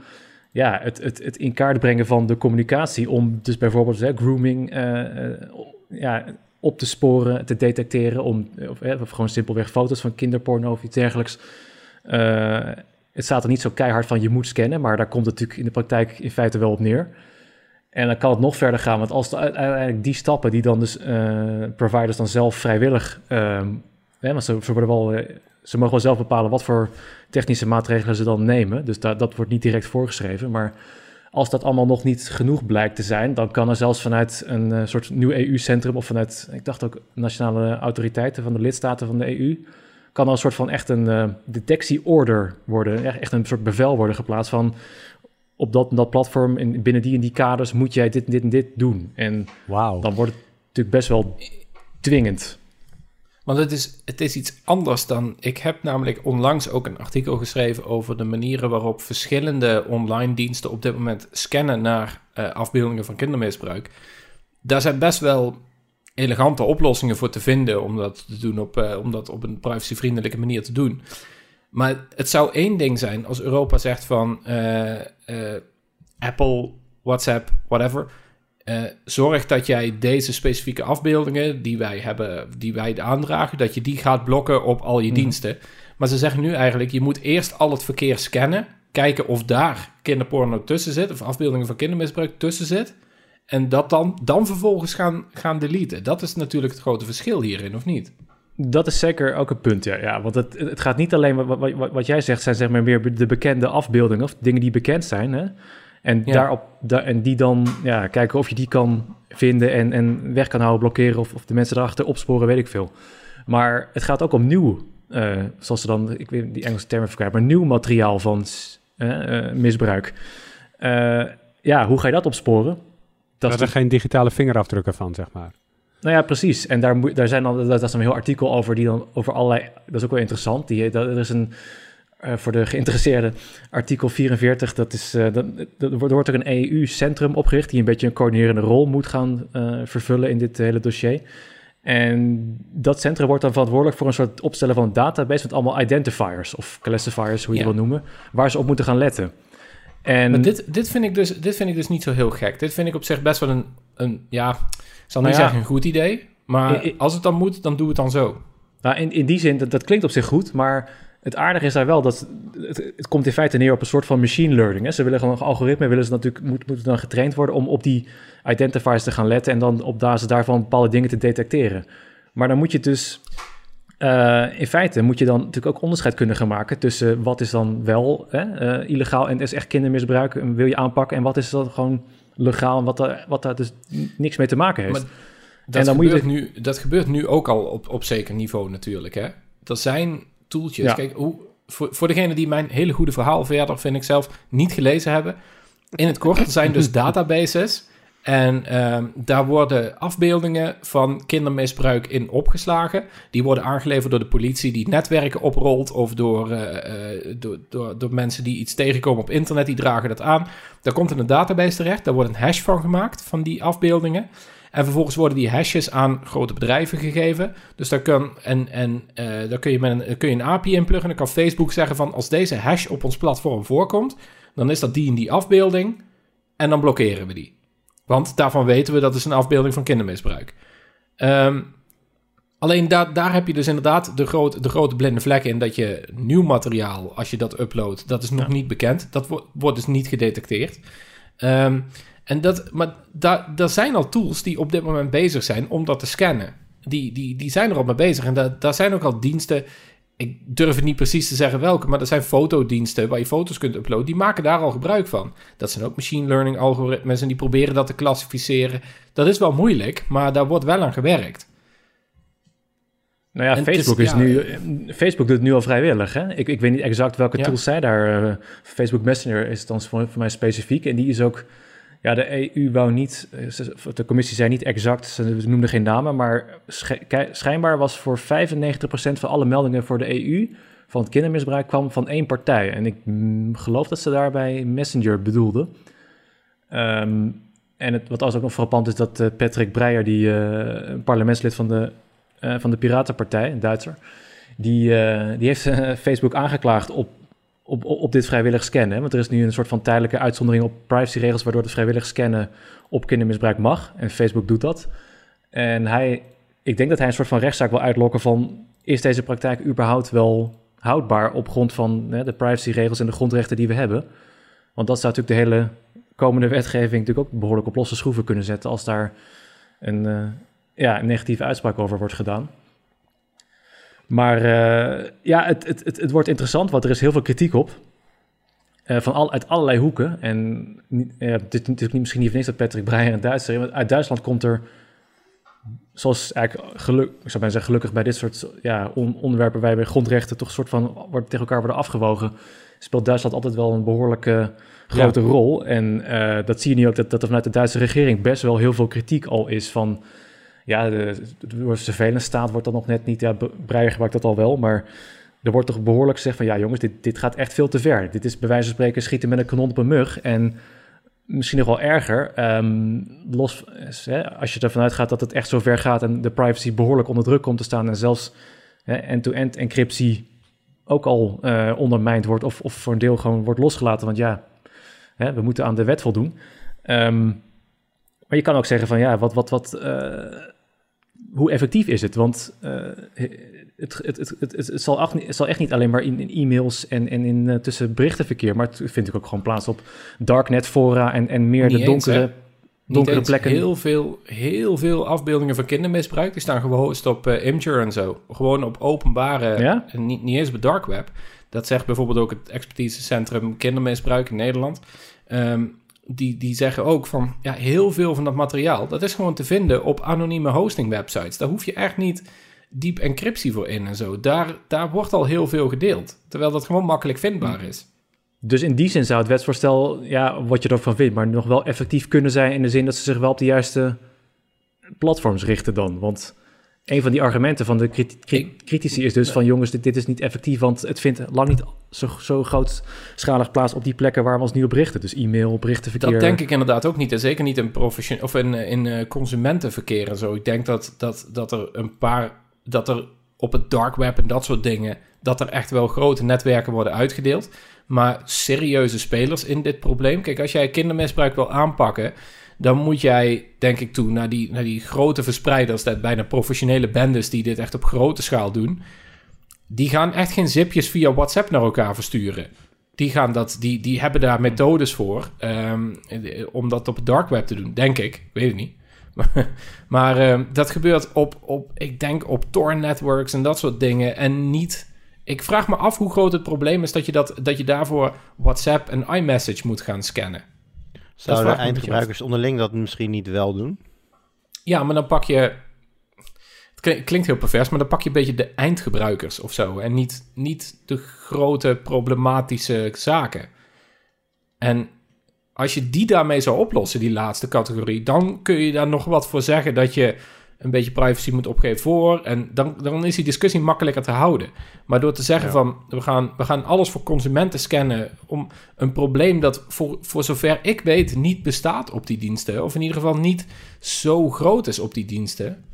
ja, het, het, het in kaart brengen van de communicatie. Om dus bijvoorbeeld hè, grooming eh, eh, ja, op te sporen, te detecteren. Om, of, hè, gewoon simpelweg foto's van kinderporno of iets dergelijks. Eh, het staat er niet zo keihard van je moet scannen, maar daar komt het natuurlijk in de praktijk in feite wel op neer. En dan kan het nog verder gaan, want als de, uiteindelijk die stappen die dan dus providers dan zelf vrijwillig, ehm, hè, want ze, ze, worden wel, ze mogen wel zelf bepalen wat voor technische maatregelen ze dan nemen. Dus da- dat wordt niet direct voorgeschreven. Maar als dat allemaal nog niet genoeg blijkt te zijn, dan kan er zelfs vanuit een eh, soort nieuw EU-centrum of vanuit, ik dacht ook nationale autoriteiten van de lidstaten van de EU, kan er een soort van echt een eh, detectieorder worden, echt een soort bevel worden geplaatst van op dat, dat platform en binnen die en die kaders moet jij dit, dit en dit doen. En Wauw. dan wordt het natuurlijk best wel dwingend. Want het is, het is iets anders dan. Ik heb namelijk onlangs ook een artikel geschreven over de manieren waarop verschillende online diensten op dit moment scannen naar eh, afbeeldingen van kindermisbruik. Daar zijn best wel elegante oplossingen voor te vinden om dat, te doen op, eh, om dat op een privacyvriendelijke manier te doen. Maar het zou één ding zijn als Europa zegt van eh, Apple, WhatsApp, whatever. Eh, zorg dat jij deze specifieke afbeeldingen die wij hebben, die wij aandragen, dat je die gaat blokken op al je Mhm. diensten. Maar ze zeggen nu eigenlijk, je moet eerst al het verkeer scannen, kijken of daar kinderporno tussen zit, of afbeeldingen van kindermisbruik tussen zit. En dat dan, dan vervolgens gaan, gaan deleten. Dat is natuurlijk het grote verschil hierin, of niet? Dat is zeker ook een punt, ja. ja want het, het gaat niet alleen, wat, wat, wat jij zegt, zijn zeg maar meer de bekende afbeeldingen of dingen die bekend zijn. Hè? En, Ja. daarop, da, en die dan ja, kijken of je die kan vinden en, en weg kan houden, blokkeren of, of de mensen erachter opsporen, weet ik veel. Maar het gaat ook om nieuw, eh, zoals ze dan, ik weet die Engelse termen verkrijgen, maar nieuw materiaal van eh, eh, misbruik. Ja, hoe ga je dat opsporen? Dat er geen digitale vingerafdrukken van, zeg maar. nou ja, precies. En daar, moet, daar zijn dan, dat, dat is een heel artikel over, die dan over allerlei, dat is ook wel interessant. Die, dat, er is een eh, voor de geïnteresseerden, artikel 44, dat is, uh, dat, dat, er wordt er een EU-centrum opgericht die een beetje een coördinerende rol moet gaan uh, vervullen in dit hele dossier. En dat centrum wordt dan verantwoordelijk voor een soort opstellen van een database met allemaal identifiers of classifiers, hoe je het wil noemen, waar ze op moeten gaan letten. En... Maar dit, dit, vind ik dus, dit vind ik dus niet zo heel gek. Dit vind ik op zich best wel een, een ja, ik zal niet nou ja, zeggen een goed idee, maar als het dan moet, dan doe het dan zo. Nou, in, in die zin, dat, dat klinkt op zich goed, maar het aardige is daar wel dat het, het, komt in feite neer op een soort van machine learning. Hè. Ze willen gewoon een algoritme, willen ze natuurlijk, moet, moeten dan getraind worden om op die identifiers te gaan letten en dan op basis daarvan bepaalde dingen te detecteren. Maar dan moet je dus, uh, in feite moet je dan natuurlijk ook onderscheid kunnen gaan maken tussen wat is dan wel hè, uh, illegaal en is echt kindermisbruik en wil je aanpakken en wat is dan gewoon legaal en wat, daar, wat daar dus niks mee te maken heeft. Maar dat, en dan gebeurt moet je nu, dat gebeurt nu ook al op, op zeker niveau natuurlijk. Hè? Dat zijn toeltjes. Ja. Kijk, hoe, voor, voor degene die mijn hele goede verhaal verder, vind ik zelf, niet gelezen hebben. In het kort, zijn dus databases. En uh, daar worden afbeeldingen van kindermisbruik in opgeslagen. Die worden aangeleverd door de politie die netwerken oprolt. Of door, uh, uh, door, door, door, mensen die iets tegenkomen op internet, die dragen dat aan. Daar komt in een database terecht. Daar wordt een hash van gemaakt, van die afbeeldingen. En vervolgens worden die hashes aan grote bedrijven gegeven. Dus daar, kan, en, en, uh, daar kun, je met een, kun je een API inpluggen. En dan kan Facebook zeggen van als deze hash op ons platform voorkomt, dan is dat die in die afbeelding. En dan blokkeren we die. Want daarvan weten we dat is een afbeelding van kindermisbruik. Um, alleen daar, daar heb je dus inderdaad de, groot, de grote blinde vlek in dat je nieuw materiaal, als je dat uploadt, dat is nog niet bekend. Dat wordt, wordt dus niet gedetecteerd. Um, en dat, maar daar, daar zijn al tools die op dit moment bezig zijn om dat te scannen. Die, die, die zijn er al mee bezig. En daar, daar zijn ook al diensten. Ik durf het niet precies te zeggen welke, maar er zijn fotodiensten waar je foto's kunt uploaden. Die maken daar al gebruik van. Dat zijn ook machine learning algoritmes en die proberen dat te klassificeren. Dat is wel moeilijk, maar daar wordt wel aan gewerkt. Nou ja, Facebook, is, nu, Facebook doet het nu al vrijwillig. Hè? Ik, ik weet niet exact welke tools zij daar. Uh, Facebook Messenger is dan voor, voor mij specifiek. En die is ook ja, de EU wou niet, eh, de commissie zei niet exact, ze noemden geen namen, maar schijnbaar was voor 95% van alle meldingen voor de EU van het kindermisbruik kwam van één partij. En ik geloof dat ze daarbij Messenger bedoelden. Um, en het, wat als ook nog frappant is dat uh, Patrick Breyer, die uh, parlementslid van de, uh, van de Piratenpartij, een Duitser, die, die heeft Facebook aangeklaagd op op, op dit vrijwillig scannen. Want er is nu een soort van tijdelijke uitzondering op privacyregels, waardoor het vrijwillig scannen op kindermisbruik mag. En Facebook doet dat. En hij, ik denk dat hij een soort van rechtszaak wil uitlokken van, is deze praktijk überhaupt wel houdbaar op grond van de privacyregels en de grondrechten die we hebben? Want dat zou natuurlijk de hele komende wetgeving natuurlijk ook behoorlijk op losse schroeven kunnen zetten als daar een, uh, ja, een negatieve uitspraak over wordt gedaan. Maar uh, ja, het, het, het, het, wordt interessant, want er is heel veel kritiek op. Uh, van al, uit allerlei hoeken. En uh, dit, dit is misschien niet van niks dat Patrick Breyer een Duitser Uit Duitsland komt er, zoals eigenlijk geluk, ik zou bijna zeggen gelukkig bij dit soort ja, on, onderwerpen waarbij grondrechten toch een soort van wordt, tegen elkaar worden afgewogen, speelt Duitsland altijd wel een behoorlijke grote ja. rol. En dat zie je nu ook dat, dat er vanuit de Duitse regering best wel heel veel kritiek al is van ja, de, de surveillance staat wordt dan nog net niet. Ja, Breyer gebruikt dat al wel, maar er wordt toch behoorlijk gezegd van ja jongens, dit, dit gaat echt veel te ver. Dit is bij wijze van spreken schieten met een kanon op een mug. En misschien nog wel erger, um, los, hè, als je ervan uitgaat dat het echt zo ver gaat en de privacy behoorlijk onder druk komt te staan en zelfs end-to-end encryptie ook al uh, ondermijnd wordt of, of voor een deel gewoon wordt losgelaten. Want ja, hè, we moeten aan de wet voldoen. Um, maar je kan ook zeggen van ja, wat, wat, wat, uh, hoe effectief is het? Want uh, het, het, het, het, het, zal echt, het zal echt niet alleen maar in, in e-mails en, en in uh, tussen berichtenverkeer, maar het vind ik ook gewoon plaats op darknet fora en, en meer de donkere, donkere plekken. Heel veel, heel veel afbeeldingen van kindermisbruik, die staan gewoon op uh, Imgur en zo. Gewoon op openbare, ja? niet, niet eens op dark web. Dat zegt bijvoorbeeld ook het expertisecentrum kindermisbruik in Nederland. Um, die, die zeggen ook van ja, heel veel van dat materiaal, dat is gewoon te vinden op anonieme hosting websites. Daar hoef je echt niet diep encryptie voor in en zo. Daar, daar wordt al heel veel gedeeld, terwijl dat gewoon makkelijk vindbaar is. Dus in die zin zou het wetsvoorstel, ja, wat je ervan vindt, maar nog wel effectief kunnen zijn in de zin dat ze zich wel op de juiste platforms richten dan. Want een van die argumenten van de critici is dus van jongens, dit, dit is niet effectief, want het vindt lang niet zo, zo grootschalig plaats op die plekken waar we ons nu op richten. Dus e-mail, berichtenverkeer. Dat denk ik inderdaad ook niet. En zeker niet in, profession of in, eh, in eh, consumentenverkeer en zo. Ik denk dat, dat, dat er een paar... Dat er op het dark web en dat soort dingen... dat er echt wel grote netwerken worden uitgedeeld. Maar serieuze spelers in dit probleem... Kijk, als jij kindermisbruik wil aanpakken... dan moet jij, denk ik, toe naar die, naar die grote verspreiders... dat bijna professionele bendes die dit echt op grote schaal doen... die gaan echt geen zipjes via WhatsApp naar elkaar versturen. Die, gaan dat, die, die hebben daar methodes voor ehm, eh, om dat op het dark web te doen, denk ik. Ik weet het niet. maar ehm, dat gebeurt op, op, ik denk op Tor networks en dat soort dingen. En niet. Ik vraag me af hoe groot het probleem is dat je, dat, dat je daarvoor WhatsApp en iMessage moet gaan scannen. Zouden eindgebruikers onderling dat misschien niet wel doen? Ja, maar dan pak je. Het klink- klinkt heel pervers, maar dan pak je een beetje de eindgebruikers of zo. En niet, niet de grote problematische zaken. En als je die daarmee zou oplossen, die laatste categorie, dan kun je daar nog wat voor zeggen dat je een beetje privacy moet opgeven voor. En dan, dan is die discussie makkelijker te houden. Maar door te zeggen Ja. van we gaan, we gaan alles voor consumenten scannen om een probleem dat voor, voor zover ik weet niet bestaat op die diensten, of in ieder geval niet zo groot is op die diensten.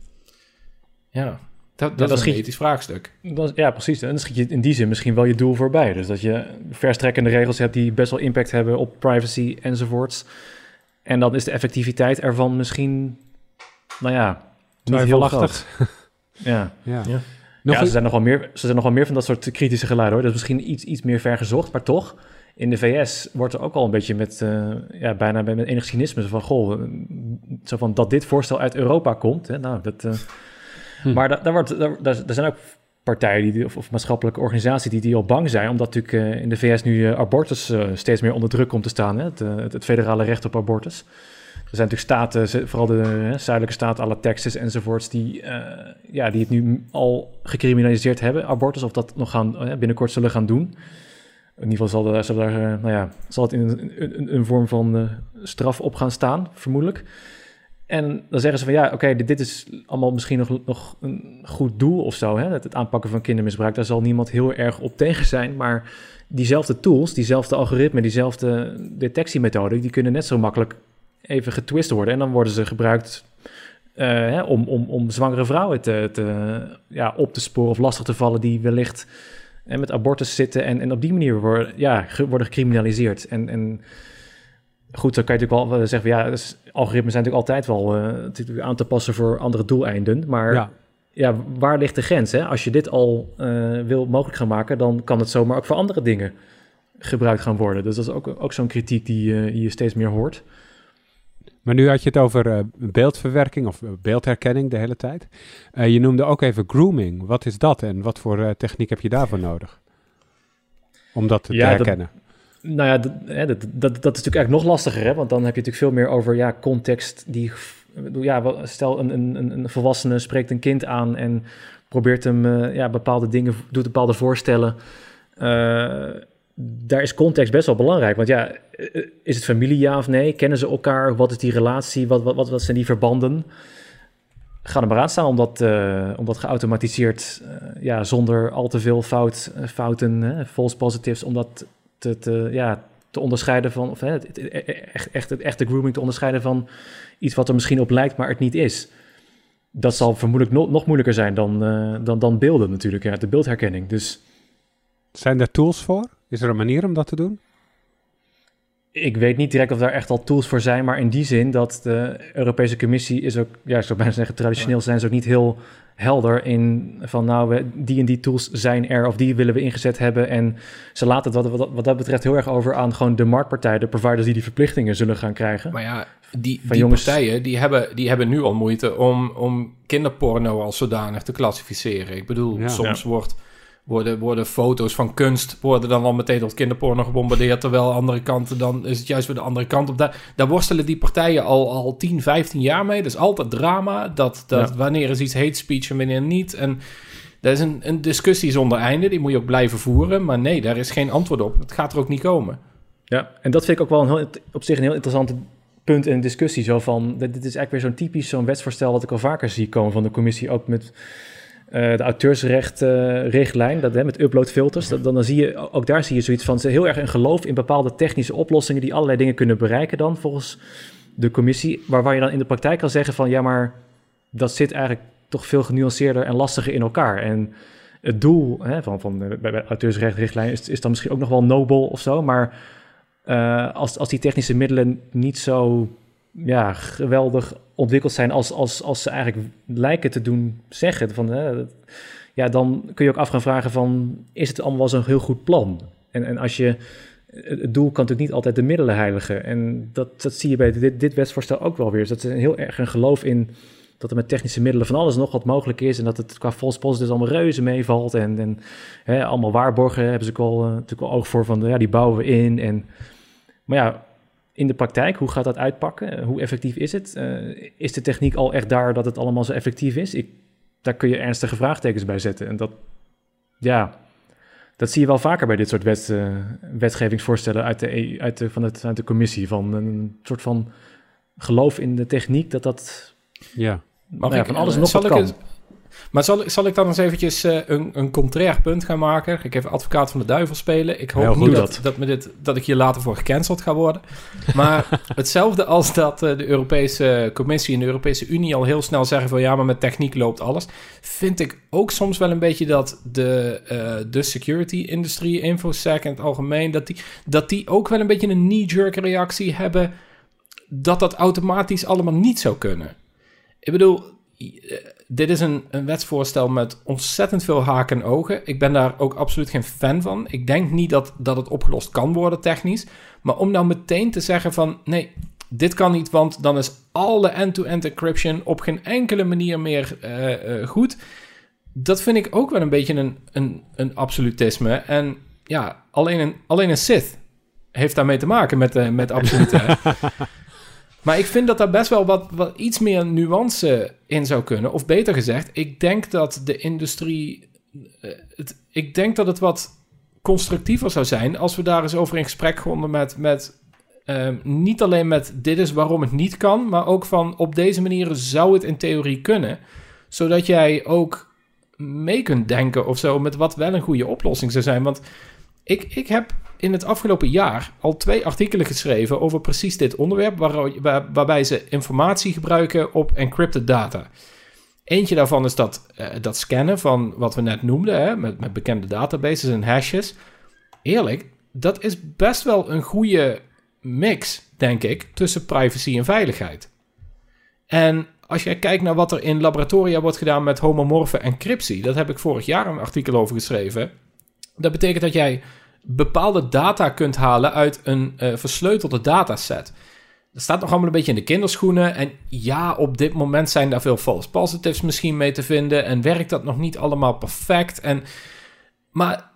Ja, dat, dat is een ethisch vraagstuk. Dan- ja, precies. En dan schiet je in die zin misschien wel je doel voorbij. Dus dat je verstrekkende regels hebt die best wel impact hebben op privacy enzovoorts. En dan is de effectiviteit ervan misschien, nou ja, Twijfelachtig. Ja. Ja. Ja. Nog ja, ze zijn, nog wel meer, ze zijn nog wel meer van dat soort kritische geluiden hoor. Dat is misschien iets, iets meer vergezocht, maar toch. In de VS wordt er ook al een beetje met, eh, ja, bijna met enig cynisme van, goh, eh, zo van dat dit voorstel uit Europa komt. Hè, nou, dat, eh, Hm. Maar daar, daar, wordt, daar, daar er zijn ook partijen die, of, of maatschappelijke organisaties die, die al bang zijn, omdat natuurlijk eh, in de VS nu abortus eh, steeds meer onder druk komt te staan. Hè, het, het, het federale recht op abortus. Er zijn natuurlijk staten, vooral de hè, zuidelijke staten, alle Texas enzovoorts, die, eh, ja, die het nu al gecriminaliseerd hebben, abortus, of dat nog gaan, eh, binnenkort zullen gaan doen. In ieder geval zal, zal, er, eh, nou ja, zal het in een, vorm van straf op gaan staan, vermoedelijk. En dan zeggen ze van ja, oké, dit, dit is allemaal misschien nog, nog een goed doel of zo. Hè? Het, het aanpakken van kindermisbruik, daar zal niemand heel erg op tegen zijn. Maar diezelfde tools, diezelfde algoritmen, diezelfde detectiemethode, die kunnen net zo makkelijk even getwist worden. En dan worden ze gebruikt eh, hè, om, om, om zwangere vrouwen te, te, ja, op te sporen of lastig te vallen die wellicht eh, met abortus zitten en, en op die manier worden, ja, worden gecriminaliseerd. En, en goed, dan kan je natuurlijk wel eh, zeggen ja, dus algoritmes zijn natuurlijk altijd wel eh, aan te passen voor andere doeleinden. Maar ja. ja. waar ligt de grens? Hè? Als je dit al wil mogelijk gaan maken, dan kan het zomaar ook voor andere dingen gebruikt gaan worden. Dus dat is ook, ook zo'n kritiek die je steeds meer hoort. Maar nu had je het over eh, beeldverwerking of eh, beeldherkenning de hele tijd. Eh, je noemde ook even grooming. Wat is dat en wat voor techniek heb je daarvoor nodig? Om dat te, Ja, te dat- herkennen. Nou ja, dat, hè, dat, dat, dat is natuurlijk eigenlijk nog lastiger, hè? want dan heb je natuurlijk veel meer over ja, context. Die, ja, stel een, een, een- volwassene spreekt een kind aan en probeert hem ja, bepaalde dingen, doet bepaalde voorstellen. Daar is context best wel belangrijk, want ja, eh, is het familie ja of nee? Kennen ze elkaar? Wat is die relatie? Wat, wat, wat, wat zijn die verbanden? Ga er maar aan staan om dat, eh, om dat geautomatiseerd, eh, ja, zonder al te veel fout, fouten, hè, false positives, om dat te, te, ja, te onderscheiden van, of hè, het- het- echt, echt, het echte grooming te onderscheiden van iets wat er misschien op lijkt, maar het niet is. Dat zal vermoedelijk no- nog moeilijker zijn dan, dan, dan beelden natuurlijk, ja, de beeldherkenning. Dus Zijn er tools voor? Is er een manier om dat te doen? ik weet niet direct of daar echt al tools voor zijn, maar in die zin dat de Europese Commissie is ook, ja, ik zou bijna zeggen, traditioneel zijn ze ook niet heel helder in van nou, we, die en die tools zijn er of die willen we ingezet hebben. En ze laten het wat, wat, wat dat betreft heel erg over aan gewoon de marktpartij, de providers die die verplichtingen zullen gaan krijgen. Maar ja, die, Van die jongens- partijen die hebben, die hebben nu al moeite om, om kinderporno als zodanig te klassificeren. Ik bedoel, Ja. soms wordt, worden, worden foto's van kunst worden dan al meteen tot kinderporno gebombardeerd. Terwijl de andere kant, dan is het juist weer de andere kant op. Daar, daar worstelen die partijen al, al 10, 15 jaar mee. Dat is altijd drama. Dat, dat Ja. wanneer is iets hate speech en wanneer niet. En dat is een, een discussie zonder einde. Die moet je ook blijven voeren. Maar nee, daar is geen antwoord op. Het gaat er ook niet komen. Ja, en dat vind ik ook wel een heel, op zich een heel interessant punt in discussie. Zo van, dit, dit is eigenlijk weer zo'n typisch zo'n wetsvoorstel dat ik al vaker zie komen van de commissie. Ook met uh, de auteursrechtrichtlijn, met uploadfilters. Dat, dan, dan zie je, ook daar zie je zoiets van, ze heel erg een geloof in bepaalde technische oplossingen die allerlei dingen kunnen bereiken dan volgens de commissie. Maar waar je dan in de praktijk kan zeggen van, ja maar dat zit eigenlijk toch veel genuanceerder en lastiger in elkaar. En het doel hè, van, van bij de auteursrechtrichtlijn is, is dan misschien ook nog wel nobel of zo, maar uh, als, als die technische middelen niet zo ja, geweldig ontwikkeld zijn als, als, als ze eigenlijk lijken te doen zeggen. Van, hè, ja, dan kun je ook af gaan vragen van, is het allemaal wel zo'n heel goed plan? En, en als je, het doel kan natuurlijk niet altijd de middelen heiligen. En dat, dat zie je bij dit, dit wetsvoorstel ook wel weer. Dus dat is heel erg een geloof in dat er met technische middelen van alles nog wat mogelijk is. En dat het qua false positives allemaal reuze meevalt. En, en hè, allemaal waarborgen hebben ze ook al, uh, natuurlijk al oog voor van, ja, die bouwen we in. En, maar ja, in de praktijk, hoe gaat dat uitpakken? Hoe effectief is het? Uh, is de techniek al echt daar dat het allemaal zo effectief is? Ik, daar kun je ernstige vraagtekens bij zetten. En dat, ja, dat zie je wel vaker bij dit soort wet, uh, wetgevingsvoorstellen uit de, EU, uit, de, van het, uit de commissie. Van een soort van geloof in de techniek dat dat ja. Nou ja, van alles nog wat kan. Het, maar zal, zal ik dan eens eventjes uh, een, een contrair punt gaan maken? Ik even advocaat van de duivel spelen. Ik hoop niet dat, dat, me dit, dat ik hier later voor gecanceld ga worden. Maar hetzelfde als dat uh, de Europese Commissie en de Europese Unie al heel snel zeggen van ja, maar met techniek loopt alles. Vind ik ook soms wel een beetje dat de, uh, de security-industrie, infosec in het algemeen, dat die, dat die ook wel een beetje een knee-jerk reactie hebben dat dat automatisch allemaal niet zou kunnen. Ik bedoel, dit is een, een wetsvoorstel met ontzettend veel haken en ogen. Ik ben daar ook absoluut geen fan van. Ik denk niet dat, dat het opgelost kan worden technisch. Maar om nou meteen te zeggen van nee, dit kan niet, want dan is alle end-to-end encryption op geen enkele manier meer uh, uh, goed. Dat vind ik ook wel een beetje een, een, een absolutisme. En ja, alleen een, alleen een Sith heeft daarmee te maken met, uh, met absolute. Maar ik vind dat daar best wel wat, wat iets meer nuance in zou kunnen. Of beter gezegd, ik denk dat de industrie. Uh, het, ik denk dat het wat constructiever zou zijn als we daar eens over in gesprek konden met. met uh, niet alleen met dit is waarom het niet kan, maar ook van op deze manier zou het in theorie kunnen. Zodat jij ook mee kunt denken of zo met wat wel een goede oplossing zou zijn. Want ik, ik heb in het afgelopen jaar al twee artikelen geschreven over precies dit onderwerp, waar, waar, waarbij ze informatie gebruiken op encrypted data. Eentje daarvan is dat, uh, dat scannen van wat we net noemden, hè, met, met bekende databases en hashes. Eerlijk, dat is best wel een goede mix, denk ik, tussen privacy en veiligheid. En als jij kijkt naar wat er in laboratoria wordt gedaan met homomorfe encryptie, dat heb ik vorig jaar een artikel over geschreven. Dat betekent dat jij bepaalde data kunt halen uit een uh, versleutelde dataset. Dat staat nog allemaal een beetje in de kinderschoenen. En ja, op dit moment zijn daar veel false positives misschien mee te vinden. En werkt dat nog niet allemaal perfect. En, maar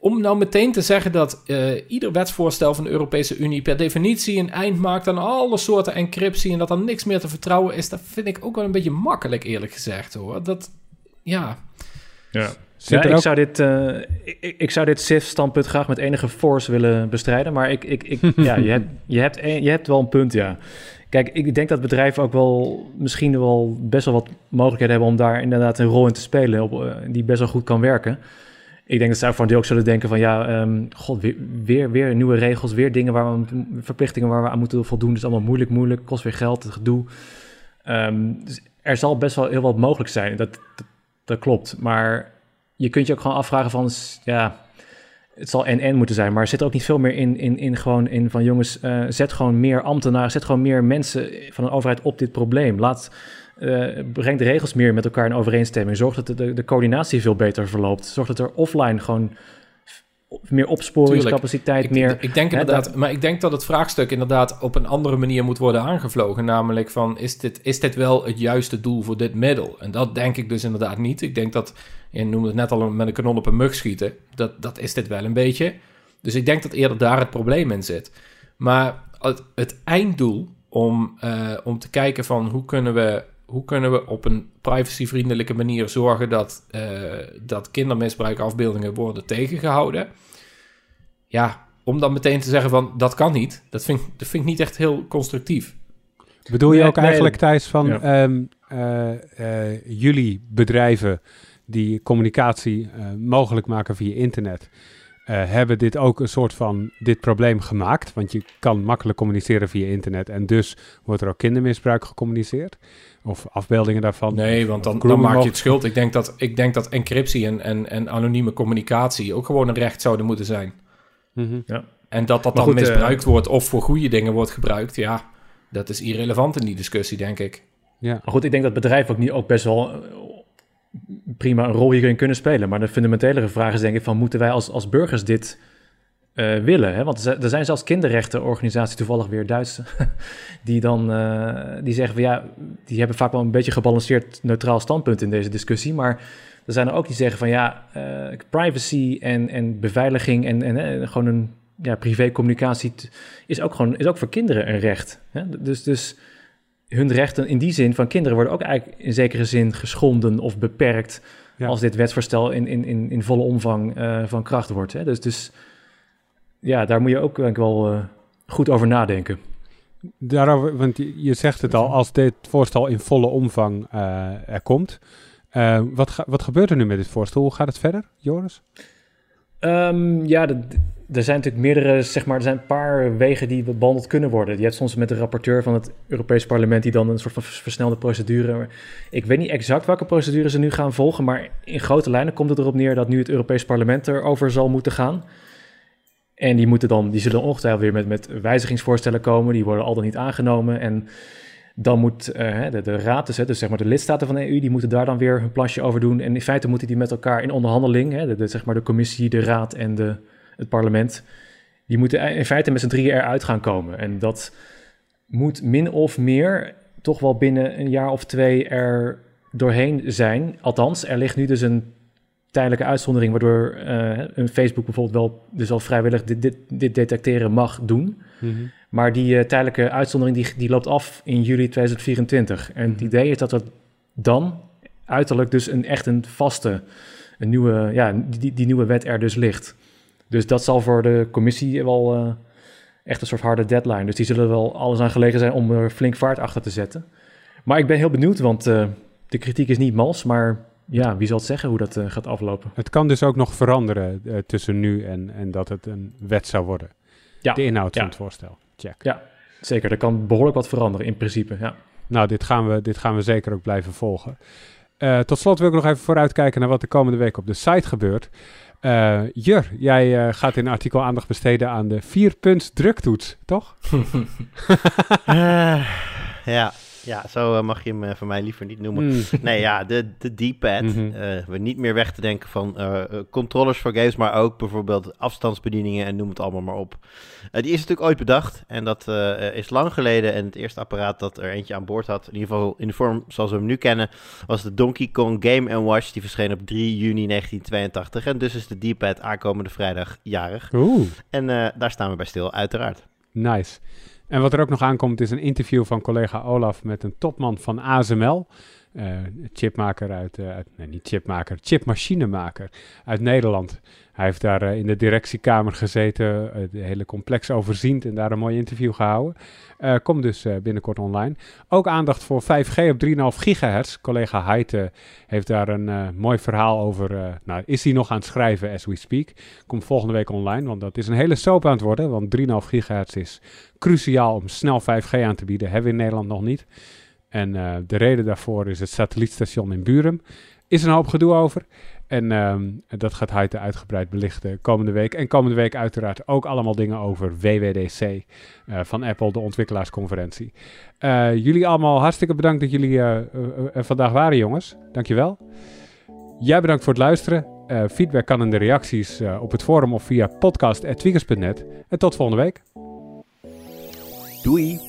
om nou meteen te zeggen dat uh, ieder wetsvoorstel van de Europese Unie per definitie een eind maakt aan alle soorten encryptie en dat er niks meer te vertrouwen is, dat vind ik ook wel een beetje makkelijk, eerlijk gezegd hoor. Dat, ja. Ja. Ja, ik, zou dit, uh, ik, ik, zou dit SIF-standpunt graag met enige force willen bestrijden. Maar ik, ik, ik, ja, je, hebt, je, hebt, je hebt wel een punt, ja. Kijk, ik denk dat bedrijven ook wel misschien wel best wel wat mogelijkheden hebben om daar inderdaad een rol in te spelen, op, uh, die best wel goed kan werken. Ik denk dat zij voor een deel ook zullen denken van ja, um, god, weer, weer, weer, nieuwe regels, weer dingen waar we, verplichtingen waar we aan moeten voldoen. Dus allemaal moeilijk, moeilijk, kost weer geld, het gedoe. Um, dus er zal best wel heel wat mogelijk zijn, dat, dat, dat klopt. Maar je kunt je ook gewoon afvragen van, ja, het zal en-en moeten zijn, maar zit er ook niet veel meer in, in, in gewoon in van jongens, uh, zet gewoon meer ambtenaren, zet gewoon meer mensen van een overheid op dit probleem. Laat, uh, breng de regels meer met elkaar in overeenstemming. Zorg dat de, de coördinatie veel beter verloopt. Zorg dat er offline gewoon meer opsporingscapaciteit, ik, meer... Ik denk inderdaad, dat, maar ik denk dat het vraagstuk inderdaad op een andere manier moet worden aangevlogen. Namelijk van, is dit, is dit wel het juiste doel voor dit middel? En dat denk ik dus inderdaad niet. Ik denk dat, je noemde het net al met een kanon op een mug schieten. Dat, dat is dit wel een beetje. Dus ik denk dat eerder daar het probleem in zit. Maar het, het einddoel om, uh, om te kijken van hoe kunnen we hoe kunnen we op een privacyvriendelijke manier zorgen dat, uh, dat kindermisbruikafbeeldingen worden tegengehouden? Ja, om dan meteen te zeggen van dat kan niet, dat vind, dat vind ik niet echt heel constructief. Bedoel je Nee, ook nee. eigenlijk, Thijs, van Ja. ehm, eh, eh, jullie bedrijven die communicatie eh, mogelijk maken via internet, eh, hebben dit ook een soort van dit probleem gemaakt? Want je kan makkelijk communiceren via internet en dus wordt er ook kindermisbruik gecommuniceerd? Of afbeeldingen daarvan? Nee, want dan, dan maak je het schuld. Ik denk dat, ik denk dat encryptie en, en, en anonieme communicatie ook gewoon een recht zouden moeten zijn. Mhm. En dat dat Maar dan goed, eh, misbruikt wordt of voor goede dingen wordt gebruikt, ja, dat is irrelevant in die discussie, denk ik. Ja. Maar goed, ik denk dat bedrijven ook, niet, ook best wel prima een rol hierin kunnen spelen. Maar de fundamentelere vraag is denk ik van, moeten wij als, als burgers dit eh, willen? Hè? Want er zijn- zelfs kinderrechtenorganisaties, toevallig weer Duits, die dan eh, die zeggen van ja, die hebben vaak wel een beetje gebalanceerd neutraal standpunt in deze discussie. Maar er zijn er ook die zeggen van ja, eh, privacy en, en beveiliging en, en gewoon een ja, privécommunicatie is ook gewoon is ook voor kinderen een recht. Hè? Dus, dus hun rechten in die zin van kinderen worden ook eigenlijk in zekere zin geschonden of beperkt Ja. als dit wetsvoorstel in, in, in, in volle omvang eh, van kracht wordt. Hè? Dus, dus ja, daar moet je ook denk ik wel eh, goed over nadenken. Daarover, want je, zegt het al, als dit voorstel in volle omvang eh, er komt, wat, ga- wat gebeurt er nu met dit voorstel? Hoe gaat het verder, Joris? Ehm, ja, de- er zijn natuurlijk meerdere, zeg maar, er zijn een paar wegen die behandeld kunnen worden. Je hebt soms met de rapporteur van het Europees Parlement die dan een soort van vers- versnelde procedure. Ik weet niet exact welke procedure ze nu gaan volgen, maar in grote lijnen komt het erop neer dat nu het Europees Parlement erover zal moeten gaan. En die, moeten dan, die zullen ongetwijfeld weer met, met wijzigingsvoorstellen komen. Die worden al dan niet aangenomen. En dan moet eh, de, de raad, dus, dus zeg maar de lidstaten van de EU, die moeten daar dan weer hun plasje over doen. En in feite moeten die met elkaar in onderhandeling, hè, de- zeg maar de commissie, de raad en de, het parlement, die moeten in feite met z'n drieën eruit gaan komen. En dat moet min of meer toch wel binnen een jaar of twee er doorheen zijn. Althans, er ligt nu dus een tijdelijke uitzondering, waardoor eh, een Facebook bijvoorbeeld wel dus al vrijwillig dit, dit, dit detecteren mag doen. Maar die eh, tijdelijke uitzondering die, die loopt af in juli 2024. En het idee is dat er dan uiterlijk dus een echt een vaste, een nieuwe, ja, die, die nieuwe wet er dus ligt. Dus dat zal voor de commissie wel eh, echt een soort harde deadline. Dus die zullen wel alles aan gelegen zijn om er flink vaart achter te zetten. Maar ik ben heel benieuwd, want eh, de kritiek is niet mals, maar ja, wie zal het zeggen hoe dat eh, gaat aflopen? Het kan dus ook nog veranderen tussen nu en, en dat het een wet zou worden. Ja, De inhoud ja. van het voorstel. Check. Zeker, er kan behoorlijk wat veranderen in principe, ja. Nou, dit gaan, we, dit gaan we zeker ook blijven volgen. Tot slot wil ik nog even vooruitkijken naar wat de komende week op de site gebeurt. Eh, Jur, jij eh, gaat in een artikel aandacht besteden aan de vierpunts druktoets, toch? Eh, ja. Ja, zo eh, mag je hem eh, voor mij liever niet noemen. Mm. Nee, ja, de, de D-pad. Mhm. eh, we niet meer weg te denken van eh, controllers voor games, maar ook bijvoorbeeld afstandsbedieningen en noem het allemaal maar op. Die is natuurlijk ooit bedacht en dat is lang geleden. En het eerste apparaat dat er eentje aan boord had, in ieder geval in de vorm zoals we hem nu kennen, was de Donkey Kong Game Watch. Die verscheen op 3 juni 1982. En dus is de D-pad aankomende vrijdag jarig. Oeh, En daar staan we bij stil, uiteraard. nice. En wat er ook nog aankomt is een interview van collega Olaf met een topman van ASML. eh, chipmaker uit, eh, uit, nee niet chipmaker, chipmachinemaker uit Nederland. Hij heeft daar eh, in de directiekamer gezeten, eh, de hele complex overziend en daar een mooi interview gehouden. Eh, komt dus binnenkort online. Ook aandacht voor 5G op 3,5 gigahertz. Collega Heite heeft daar een mooi verhaal over. nou, is hij nog aan het schrijven as we speak. Komt volgende week online, want dat is een hele soap aan het worden. Want 3,5 gigahertz is cruciaal om snel 5G aan te bieden. Hebben we in Nederland nog niet. En de reden daarvoor is het satellietstation in Burum. Is een hoop gedoe over. En ehm, dat gaat Heite uitgebreid belichten komende week. En komende week uiteraard ook allemaal dingen over WWDC eh, van Apple, de ontwikkelaarsconferentie. Eh, jullie allemaal hartstikke bedankt dat jullie eh, vandaag waren, jongens. Dankjewel. Jij bedankt voor het luisteren. Feedback kan in de reacties op het forum of via podcast.tweakers.net. En tot volgende week. Doei!